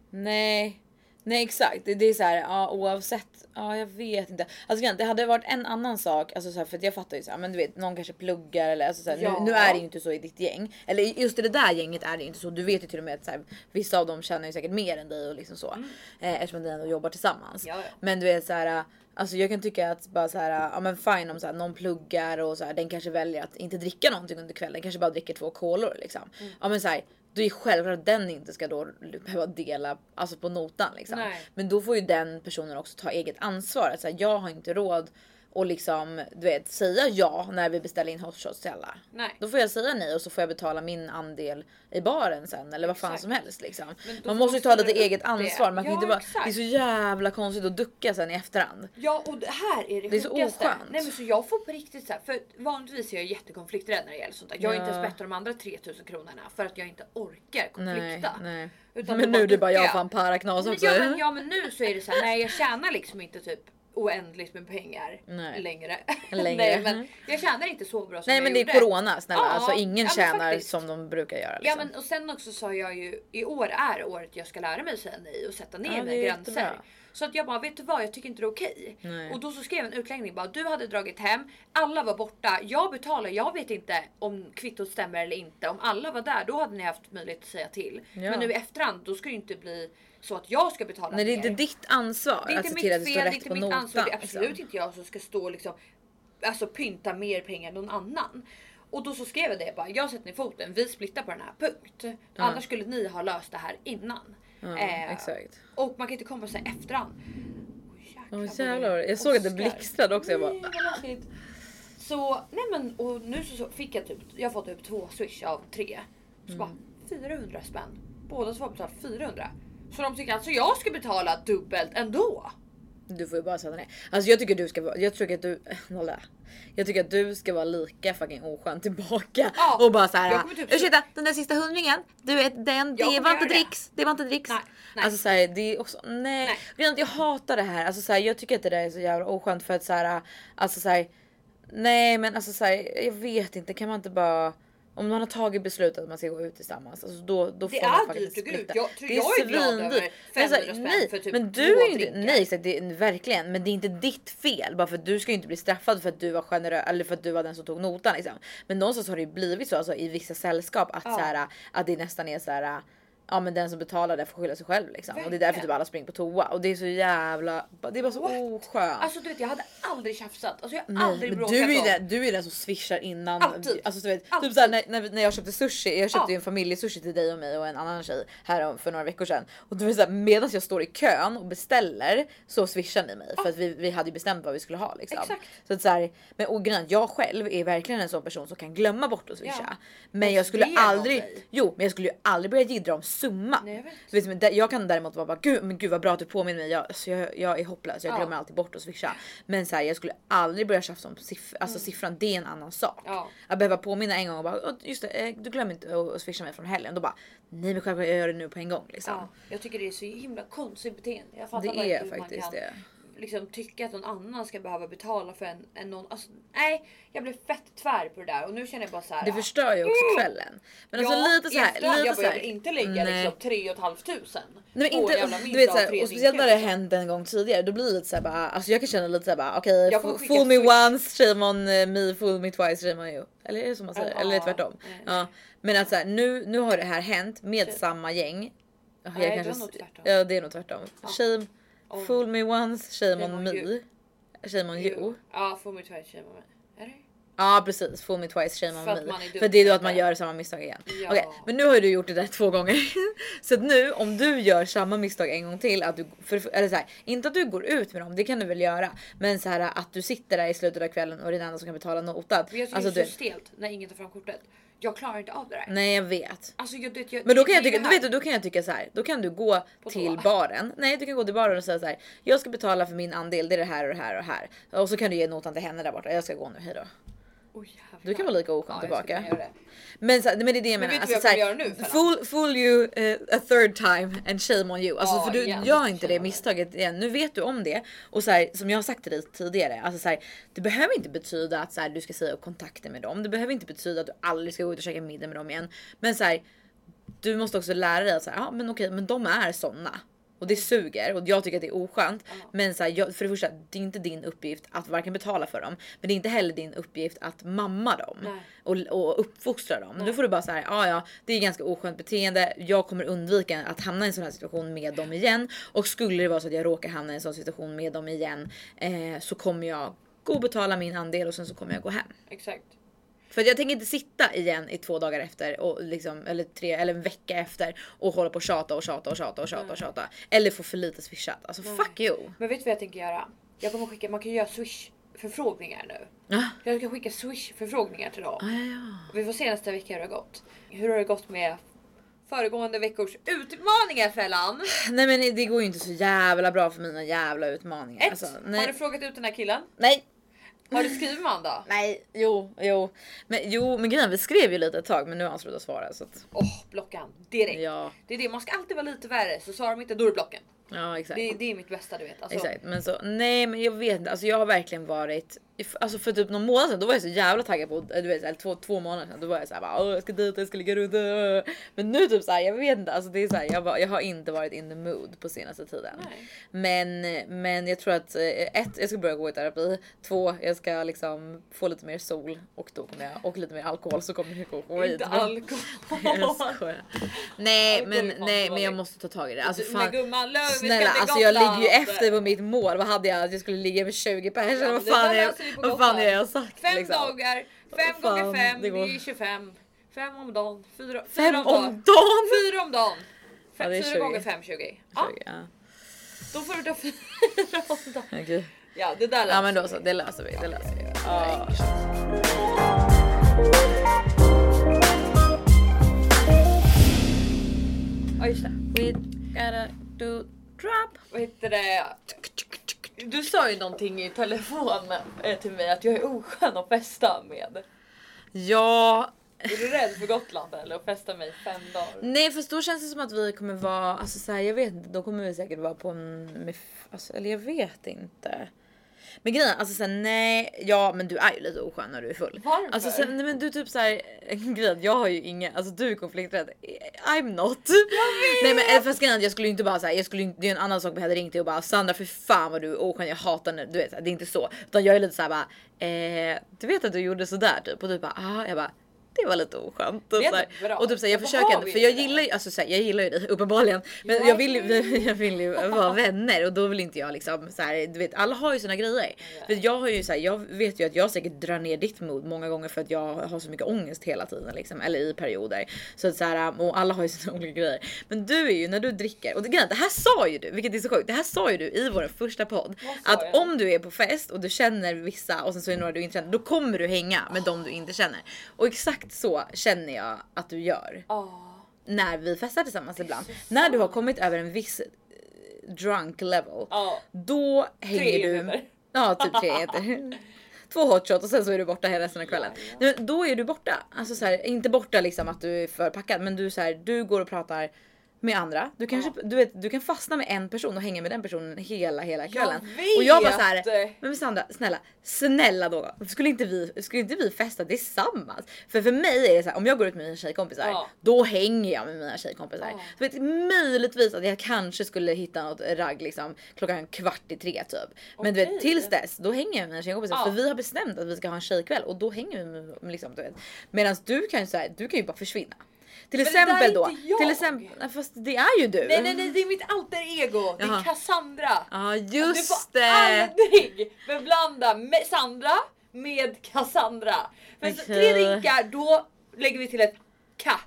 Nej. Nej exakt, det, det är så här, ja, oavsett. Ja jag vet inte. Alltså det hade varit en annan sak, alltså så här, för jag fattar ju så här, men du vet någon kanske pluggar eller alltså så här, Ja. nu, nu är det ju inte så i ditt gäng. Eller just i det där gänget är det inte så. Du vet ju till och med att så vissa av dem tjänar ju säkert mer än dig och liksom så. Eh, eftersom ni ändå jobbar tillsammans. Ja, ja. Men du vet så här. Alltså jag kan tycka att bara så här, ja men fine om så här, någon pluggar och så här, den kanske väljer att inte dricka någonting under kvällen, kanske bara dricker två kolor liksom. Mm. Ja men så här, då är självklart att den inte ska då behöva dela alltså på notan liksom. Men då får ju den personen också ta eget ansvar. Att så här, jag har inte råd och liksom du vet säga ja när vi beställer in hot shots till alla. Nej. Då får jag säga nej och så får jag betala min andel i baren sen eller vad fan Exakt. som helst liksom. Man måste ju ta lite eget ansvar. Man kan Ja, inte bara, exakt. det är så jävla konstigt att ducka sen i efterhand. Ja och det här är det, Det är så oskönt. Nej men så jag får på riktigt så här, för vanligtvis är jag jättekonflikträdd när det gäller sånt där. Jag har Ja. inte ens bett de andra 3000 kronorna för att jag inte orkar Nej, konflikta. nej. Utan Men nu bara det bara jag fan paraknas också. Ja men, ja men nu så är det så här, nej jag tjänar liksom inte typ oändligt med pengar Nej. längre. Längre. nej men jag tjänar inte så bra som Nej jag men det är corona snälla. Ja, alltså ingen ja, tjänar faktiskt. som de brukar göra. Ja Liksom. men och sen också sa jag ju i år är året jag ska lära mig säga nej och sätta ner Ja, mina gränser. jättebra. Så att jag bara vet du vad jag tycker inte det är okej. Nej. Och då så skrev en utläggning bara du hade dragit hem, alla var borta, jag betalar, jag vet inte om kvittot stämmer eller inte. Om alla var där då hade ni haft möjlighet att säga till. Ja. Men nu i efterhand då ska det inte bli så att jag ska betala Nej det är inte ditt ansvar Det är att se till att det fel, står det är rätt inte på mitt notan. ansvar. Det är absolut liksom. inte jag som ska stå och liksom, alltså pynta mer pengar än någon annan. Och då så skrev jag det bara, jag sätter ner foten, vi splittar på den här punkt. Annars skulle ni ha löst det här innan. Ja, Eh, exakt. Och man kan inte komma och säga efterhand. Åh, jäklar, jävlar. Jag såg att det blixtrade också, jag bara- Nej. Så nej men och nu så, fick jag typ, jag har fått typ två swish av tre. Så bara Mm. 400 spänn. Båda två har betalat 400. Så de tycker alltså jag ska betala dubbelt ändå. Du får ju bara sätta ner. Alltså jag tycker du ska vara, jag tycker att du, nolla. Jag tycker att du ska vara lika fucking oskön tillbaka Ja, och bara så här. jag kommer typ- ursäkta den där sista hundringen, du vet den, det var inte det. dricks, det var inte dricks. Nej, nej. Alltså så här, det är också, nej. Nej. Jag hatar det här, alltså så här, jag tycker att det där är så jävla oskönt för att så här, alltså så här, nej men alltså så här, jag vet inte, kan man inte bara om man har tagit beslutet att man ska gå ut tillsammans, alltså då, då Det får man är faktiskt dyrt att gå ut. Jag tror Det jag är glad över Men så här, 500 spänn nej, för typ Men du två är inte, drinkar. nej så det är, verkligen, men det är inte ditt fel bara för att du ska ju inte bli straffad för att du var generös eller för att du var den som tog notan liksom. Men någonstans har det ju blivit så alltså, i vissa sällskap att, Ja. så här, att det nästan är så här. Ja men den som betalar det får skylla sig själv liksom. Och det är därför Verkligen. typ alla springer på toa och det är så jävla, det är bara så What? oskönt. Alltså du vet jag hade aldrig tjafsat. Alltså jag har Nej, aldrig bråkat du är, den, du är den som swishar innan. Alltid. Alltså, du vet, typ såhär, när, när, när jag köpte sushi, jag köpte Ja. ju en familjesushi till dig och mig och en annan tjej här för några veckor sedan. Och du vet, såhär, medan jag står i kön och beställer så swishar ni mig för att vi, vi hade ju bestämt vad vi skulle ha. Liksom. Exakt. Så att, såhär, men och grejen, jag själv är verkligen en sån person som kan glömma bort att swisha. Ja. Men jag skulle aldrig, jo men jag skulle ju aldrig börja jiddra om summan. Nej, jag vet. Där- jag kan däremot vara bara gud, men gud vad bra att du påminner mig. Jag, alltså, jag, jag är hopplös, jag Ja. glömmer alltid bort att swisha. Men så här, jag skulle aldrig börja tjafsa om siff- alltså, siffran, det är en annan sak. Mm. Ja. Att behöva påminna en gång och bara "Åh, just det, eh, du glömmer inte att swisha mig från helgen. Då bara nej men självklart jag gör det nu på en gång liksom. Ja, jag tycker det är så himla konstigt beteende. Jag fattar Det är hur man faktiskt kan det. Liksom tycka att någon annan ska behöva betala för en, en någon. Alltså, nej, jag blev fett tvär på det där och nu känner jag bara så här. Det förstör ju också kvällen. Men alltså lite så här, lite jag, så bara, jag här. vill inte lägga Nej. liksom 3 500 Nej, men på en inte, jävla du vet, av såhär, tre och speciellt när det hänt en gång tidigare då blir det lite såhär bara, alltså jag kan känna lite såhär bara okej Jag skicka fool me once shame on eh, me, fool me twice shame on you. Eller är det så man säger? Ja, Eller tvärtom? nej. Ja. Men att såhär, nu, nu har det här hänt med samma gäng. Ja, Nej, det kanske var nog s- tvärtom. Ja det är nog tvärtom. Shame, Om- fool me once, shame, Shame on on me. you. Shame on you. Ja, får mig tyvärr känna mig. Är det? Ja precis, fool me twice, shame on me. För det är då att man det. gör samma misstag igen. Ja. Okej, men nu har du gjort det där två gånger. så att nu om du gör samma misstag en gång till, att du, för, eller så här, inte att du går ut med dem, det kan du väl göra. Men så här att du sitter där i slutet av kvällen och är den enda som kan betala notan. Men jag tycker Alltså, det är du, så stelt när ingen tar fram kortet. Jag klarar inte av det där. nej jag vet. Alltså, jag, det, jag, Men då kan jag tycka, du vet, då kan jag tycka så här. Då kan du gå På till baren. Nej, du kan gå till baren och säga så här. Jag ska betala för min andel. Det är det här och det här och det här. Och så kan du ge notan till henne där borta. Jag ska gå nu. Hej då. Kan vara lika oskön Ja, tillbaka. Men, så, men det är det jag Men menar. vad Alltså, jag så kommer här, göra nu, Fella? fool, fool you eh, a third time and shame on you. Alltså, Ja, för du igen. gör inte det misstaget igen. Nu vet du om det. Och så här, som jag har sagt till dig tidigare. Alltså, så här, det behöver inte betyda att så här, du ska säga upp kontakter med dem. Det behöver inte betyda att du aldrig ska gå ut och käka middag med dem igen. Men så här, du måste också lära dig att så här, ja, men okej, men de är såna. Och det suger och jag tycker att det är oskönt. Men så här, jag, för det första, det är inte din uppgift att varken betala för dem. Men det är inte heller din uppgift att mamma dem Nej. och, och uppfostra dem. Nu får du bara säga ja ja, det är ganska oskönt beteende. Jag kommer undvika att hamna i en sån här situation med dem igen. Och skulle det vara så att jag råkar hamna i en sån situation med dem igen eh, så kommer jag gå och betala min andel och sen så kommer jag gå hem. Exakt. För jag tänker inte sitta igen i två dagar efter och liksom, eller tre eller en vecka efter och hålla på och tjata och tjata och tjata och tjata och tjata. Eller få för lite swishat. Alltså fuck you. Men vet du vad jag tänker göra? Jag kommer skicka, man kan göra swish förfrågningar nu. Ja. Jag ska skicka swish förfrågningar till dem. Ja, ja. Vi får se nästa vecka hur det har gått. Hur har det gått med föregående veckors utmaningar Fällan? Nej men det går ju inte så jävla bra för mina jävla utmaningar. Ett, Alltså, Har du frågat ut den här killen? nej. Har du skrivit med han då? Nej, jo, jo. Men, jo, men grejen vi skrev ju lite ett tag men nu har han slutat svara så att, Åh, blocka han direkt. ja, Det är det, man ska alltid vara lite värre så svarar de inte då är det blocken. Ja exakt. Det, det är mitt bästa du vet. Alltså, Exakt, men så nej, men jag vet inte. Alltså, jag har verkligen varit alltså för typ någon månad sedan. Då var jag så jävla taggad på du vet, eller två, två månader sedan. Då var jag så här bara, "Åh, jag ska dit, jag ska ligga runt. äh." Men nu typ så här, jag vet inte. Alltså, det är så här, jag, var, jag har inte varit in the mood på senaste tiden. Nej. Men, men jag tror att eh, ett, jag ska börja gå i terapi. Två, jag ska liksom få lite mer sol och då kommer jag och lite mer alkohol så kommer det gå skit. Inte alkohol. Nej, men nej, men jag måste ta tag i det. Alltså fan. Vi Snälla alltså jag ligger ju efter på mitt mål. Vad hade jag? Att jag skulle ligga med 20 pers eller Ja, vad fan, är, löser vi på vad fan är jag sagt? Fem liksom? dagar, fem Fan, gånger fem, det är 25. Fem om dagen, fyra, Fem fyra om dagen. dagen! Fyra om dagen. Fem, fyra 20. gånger fem, 20. Ja, 20, ja. då får du ta fyra om dagen. Ja, det där Ja men då löser så, vi. det löser vi. Det löser vi. Ja. Ja. Ja, just det. We gotta do drop. Vad heter det? Du sa ju någonting i telefon eh, till mig att jag är oskön att festa med. Ja, Är du rädd för Gotland eller att festa med i fem dagar? nej för då känns det som att vi kommer vara, alltså så här, jag vet inte, då kommer vi säkert vara på en, med, alltså, eller jag vet inte. Men grejen alltså såhär, nej, ja men du är ju lite oskön när du är full. Varför? Alltså så, nej men du typ såhär, grejen jag har ju ingen, alltså du är konflikträdd. I'm not. Nej men eh, fast grejen jag skulle inte bara säga, jag skulle inte, det är en annan sak om jag hade ringt dig och bara Sandra för fan vad du är oskön, jag hatar när du vet det är inte så. Utan jag är lite såhär bara, eh, du vet att du gjorde sådär typ och du bara ah, jag bara det var lite oskönt. Och, så och typ så här, jag försöker, vi för jag inte gillar ju, alltså så här, jag gillar ju dig uppenbarligen. Men Ja. jag vill, ju- jag vill ju vara vänner och då vill inte jag liksom så här, du vet alla har ju sina grejer. För jag har ju så här, jag vet ju att jag säkert drar ner ditt mod många gånger för att jag har så mycket ångest hela tiden liksom, eller i perioder. Så att så här, och alla har ju sina olika grejer. Men du är ju när du dricker och det, det här sa ju du, vilket är så sjukt. Det här sa ju du i vår första podd att jag? om du är på fest och du känner vissa och sen så är det några du inte känner, då kommer du hänga med de du inte känner. Och exakt så känner jag att du gör Ja. när vi festar tillsammans ibland. När du har kommit över en viss eh, drunk level, Ja. då hänger Tre du... enheter. Ja, typ tre enheter. Två hot shots och sen så är du borta hela resten av kvällen. Nej, men Då är du borta. Alltså så här, inte borta liksom att du är för packad, men du, så här, du går och pratar med andra. Du, kanske, du, vet, du kan fastna med en person och hänga med den personen hela hela kvällen. och jag bara så här, vet! men Sandra snälla, snälla då. Skulle inte vi, skulle inte vi festa tillsammans? För för mig är det så här, om jag går ut med mina tjejkompisar, Ja. då hänger jag med mina tjejkompisar. Ja. Så vet, möjligtvis att jag kanske skulle hitta något ragg liksom klockan kvart i tre typ. Men du vet tills dess, då hänger jag med mina tjejkompisar. Ja. För vi har bestämt att vi ska ha en tjejkväll och då hänger vi med, med liksom, du vet. Medan du kan ju så här, du kan ju bara försvinna. Till Men det exempel då, jag. till exempel, fast det är ju du. Nej nej nej det är mitt alter ego, det är Cassandra. Ja du just får det. aldrig beblanda med Sandra med Cassandra. För så- tre drinkar då lägger vi till ett ka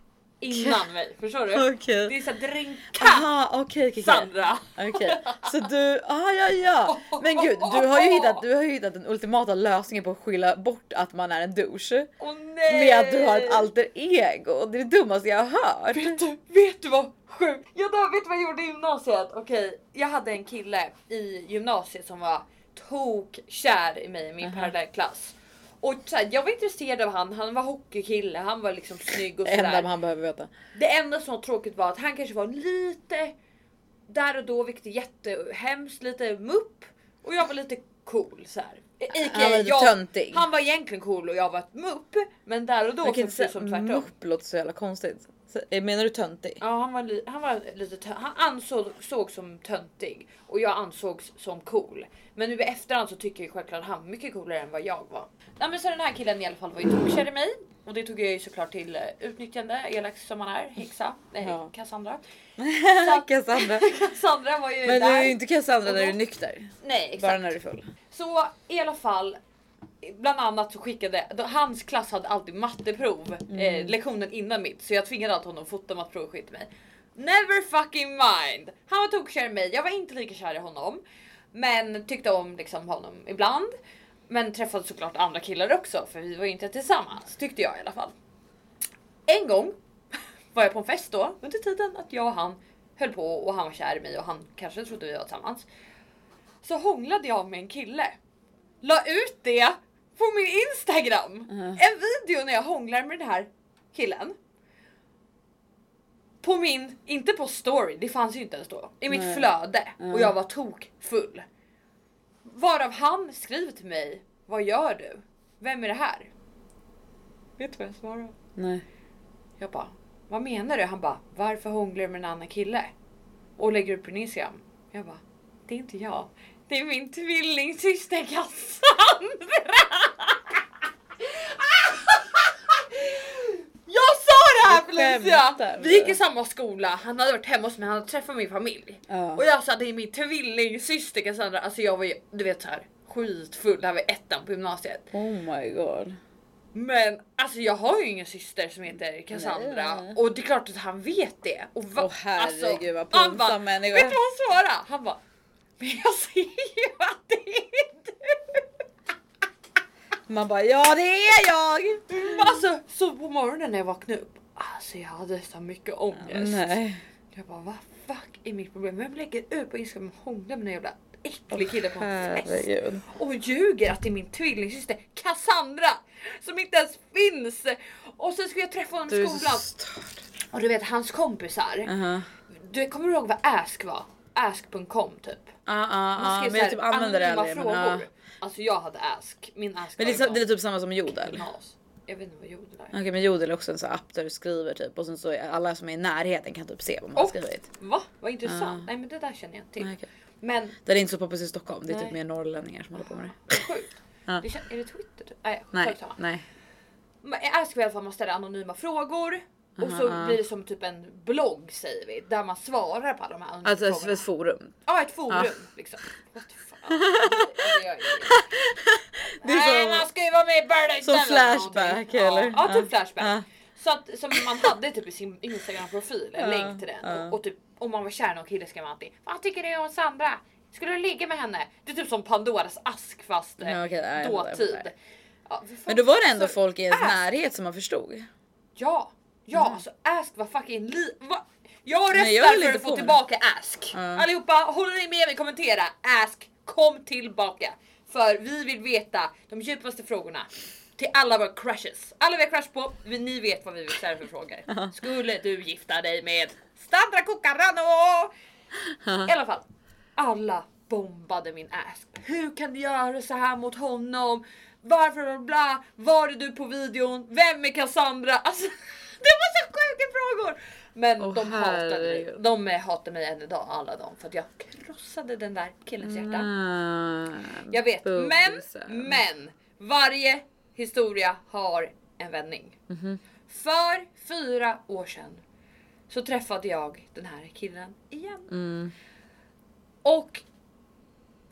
innan mig. Förstår du? Okej. Det är såhär Aha okej okej. okej. Sandra. Okej, så du, ah, ja ja. Men gud, du har ju hittat, du har ju hittat den ultimata lösningen på att skylla bort att man är en douche. Åh nej! Med att du har ett alter ego. Det är det dummaste jag har hört. Vet du, vet du vad sjukt? Jag då, vet du vad jag gjorde i gymnasiet? Okej, jag hade en kille i gymnasiet som var tokkär i mig i min parallellklass. Och så här, jag var intresserad av han, han var hockeykille, han var liksom snygg och Det enda sådär. man behöver veta. Det enda som var tråkigt var att han kanske var lite där och då, vilket är jättehemskt, lite mupp. Och jag var lite cool så här. I- Han var lite jag, töntig. Han var egentligen cool och jag var ett mupp. Men där och då Jag så kan inte precis säga som tvärtom. mupp låter så jävla konstigt. Så, eh, menar du töntig? Ja han var, li- han var lite tö- han ansåg såg som töntig och jag ansågs som cool. Men nu i efterhand så tycker jag självklart att han var mycket coolare än vad jag var. Ja, men så den här killen i alla fall var ju tokkär i mig och det tog jag ju såklart till eh, utnyttjande, elak som man är, häxa, nej Ja. Cassandra. Cassandra. Cassandra var ju Men du där. är ju inte Cassandra när du är nykter. Nej exakt. Bara när du är full. Så i alla fall Bland annat så skickade, hans klass hade alltid matteprov eh, lektionen innan mitt så jag tvingade alltid honom att fota matteprov och skit i mig. Never fucking mind! Han var tokkär i mig, jag var inte lika kär i honom. Men tyckte om liksom honom ibland. Men träffade såklart andra killar också för vi var ju inte tillsammans tyckte jag i alla fall. En gång var jag på en fest då under tiden att jag och han höll på och han var kär i mig och han kanske trodde vi var tillsammans. Så hånglade jag med en kille. La ut det på min Instagram. En video när jag hånglar med den här killen. På min, inte på story, det fanns ju inte ens då. I mitt Nej. flöde. Och jag var tokfull. Varav han skriver till mig, vad gör du? Vem är det här? Vet du vad jag svarade? Nej. Jag bara, vad menar du? Han bara, varför hånglar du med en annan kille? Och lägger upp på Instagram. Jag bara, det är inte jag. Det är min tvillingsyster Cassandra. Jag sa det här Felicia! Vi gick i samma skola, han hade varit hemma hos mig, han hade träffat min familj. Ja. Och jag sa det är min tvillingsyster Cassandra. Alltså jag var ju, du vet så här skitfull, det här var ettan på gymnasiet. Oh my god. Men alltså jag har ju ingen syster som heter Cassandra Nej. och det är klart att han vet det. Och va, Åh, herregud, vad han bara, pinsam människa. Vet du vad han svarade? Han bara Men jag ser ju att det är du! Man bara ja det är jag! Alltså så på morgonen när jag vaknade upp Alltså jag hade så mycket ångest. Nej. Jag bara vad fuck är mitt problem? Vem lägger ut på Instagram och hånglar med en jävla äcklig kille på en fest? Och ljuger att det är min tvillingsyster Cassandra som inte ens finns. Och sen ska jag träffa honom Du i skolan och du vet hans kompisar. Uh-huh. Du kommer du ihåg vad ask var? Ask.com typ. Ja, ja, Man skrev men jag typ använder det aldrig. Men, ja. frågor. Alltså jag hade ask. Min ask men det, är, var det är typ samma som jodel. Jag vet inte vad jodel är. Okej men jodel är också en sån app där du skriver typ och sen så alla som är i närheten kan typ se vad man har skrivit. Va? Vad intressant. Ja. Nej men det där känner jag till. Okej. Men Det är inte så poppis i Stockholm, det är Nej. typ mer norrlänningar som håller på med det. sjukt. Ja. Det är det Twitter? typ? Nej, Nej, nej. Ask i alla fall man ställer anonyma frågor. Och så Aha. blir det som typ en blogg säger vi, där man svarar på alla de här Alltså frågorna. ett forum. Ja ett forum Ja. liksom. What the fuck? Det Det är Nej man ska ju vara med i Paradise som eller Flashback, eller? Ja, ja typ flashback. Ja. Så att som man hade typ i sin instagram profil, en länk till den. Och, och typ om man var kär i någon kille skrev man alltid Vad tycker du om Sandra? Skulle du ligga med henne? Det är typ som Pandoras ask fast Ja, jag dåtid. Men då var det ändå folk i ens närhet som man förstod. Ja, ja alltså Ask var fucking li... Va? Jag röstar för att få tillbaka Ask. Ja. Allihopa håller ni med mig? Kommentera. Ask kom tillbaka. För vi vill veta de djupaste frågorna. Till alla våra crushes. Alla vi har crush på, ni vet vad vi vill ställa för frågor. Skulle du gifta dig med Sandra Cucarano? I alla fall, alla bombade min ask. Hur kan du göra så här mot honom? Varför bla bla? Var är du på videon? Vem är Cassandra? Alltså, det var så sjuka frågor! Men Åh, de hatade mig. herregud. De eh, hatar mig än idag alla de för att jag krossade den där killens hjärta. Mm. Jag vet, men, men varje historia har en vändning. Mhm. För fyra år sedan så träffade jag den här killen igen. Mm. Och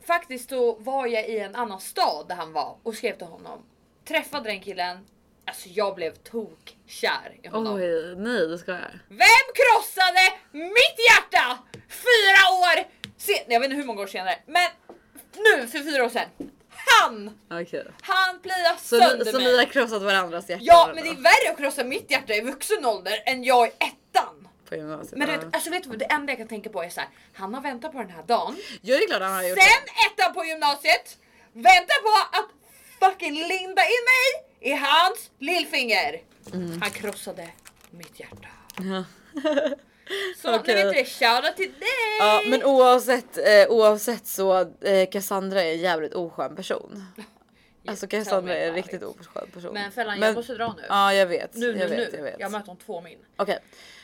faktiskt då var jag i en annan stad där han var och skrev till honom. Träffade den killen. Alltså jag blev tokkär i honom. Oj, nej det ska jag. Vem krossade mitt hjärta? Fyra år sen, jag vet inte hur många år senare, men nu för fyra år sedan. Han! Okej. Han playade Så, sönder så mig. ni har krossat varandras hjärtan? Ja då? men det är värre att krossa mitt hjärta i vuxen ålder än jag i ettan. På gymnasiet? Men vet, alltså vet du det enda jag kan tänka på är så här. han har väntat på den här dagen. Jag är glad han har gjort Sen ettan på gymnasiet, väntar på att fucking linda in mig i hans lillfinger. Mm. Han krossade mitt hjärta. Ja. Så Okej. nu vet du det, shoutout till dig! Ja men oavsett, eh, oavsett så eh, Cassandra är en jävligt oskön person. Alltså Cassandra är en riktigt oskön person. Men Fellan Men- jag måste dra nu. Ja jag vet. nu, nu, jag vet, nu. Jag vet. Jag möter om två min. Okej.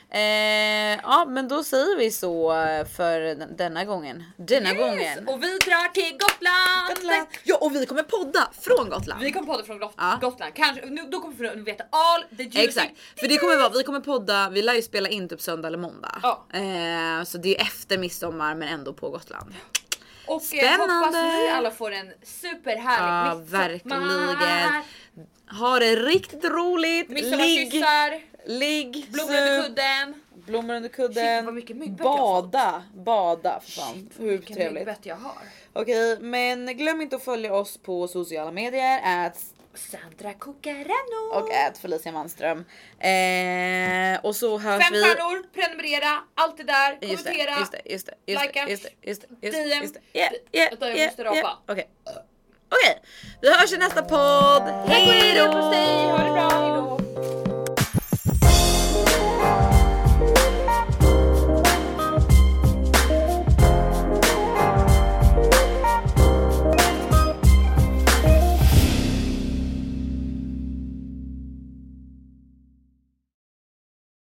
Eh, ja men då säger vi så för den- denna gången. Denna gången. Och vi drar till Gotland! Gotland. Ja och vi kommer podda från Gotland. Vi kommer podda från Got- Ja. Gotland. Kanske, nu, då kommer vi veta all the juicy Exakt, för det kommer vara, vi kommer podda, vi lär ju spela in typ söndag eller måndag. Ja. Eh, så det är efter midsommar men ändå på Gotland. Och eh, Spännande. hoppas ni alla får en superhärlig Ja midsommar. verkligen. Ha det riktigt roligt. Ligg, Midsommarkyssar, ligg, blommor under kudden. blommor under Shit, kudden. mycket myggbett jag har fått. Bada, bada för fan. Hur Vilken trevligt. myggbett jag har. Okej, men glöm inte att följa oss på sociala medier. At Sandra Cucarano. och at Felicia Manström. Eh, och så hörs Fem vi. stjärnor, prenumerera, allt det där. Just det, Kommentera. just det, just det, just likea, det, just det, just det, just det, just det. Yeah, yeah, Vänta, jag yeah, måste rapa. yeah. Okej. Okej, vi hörs i nästa podd. Hej då!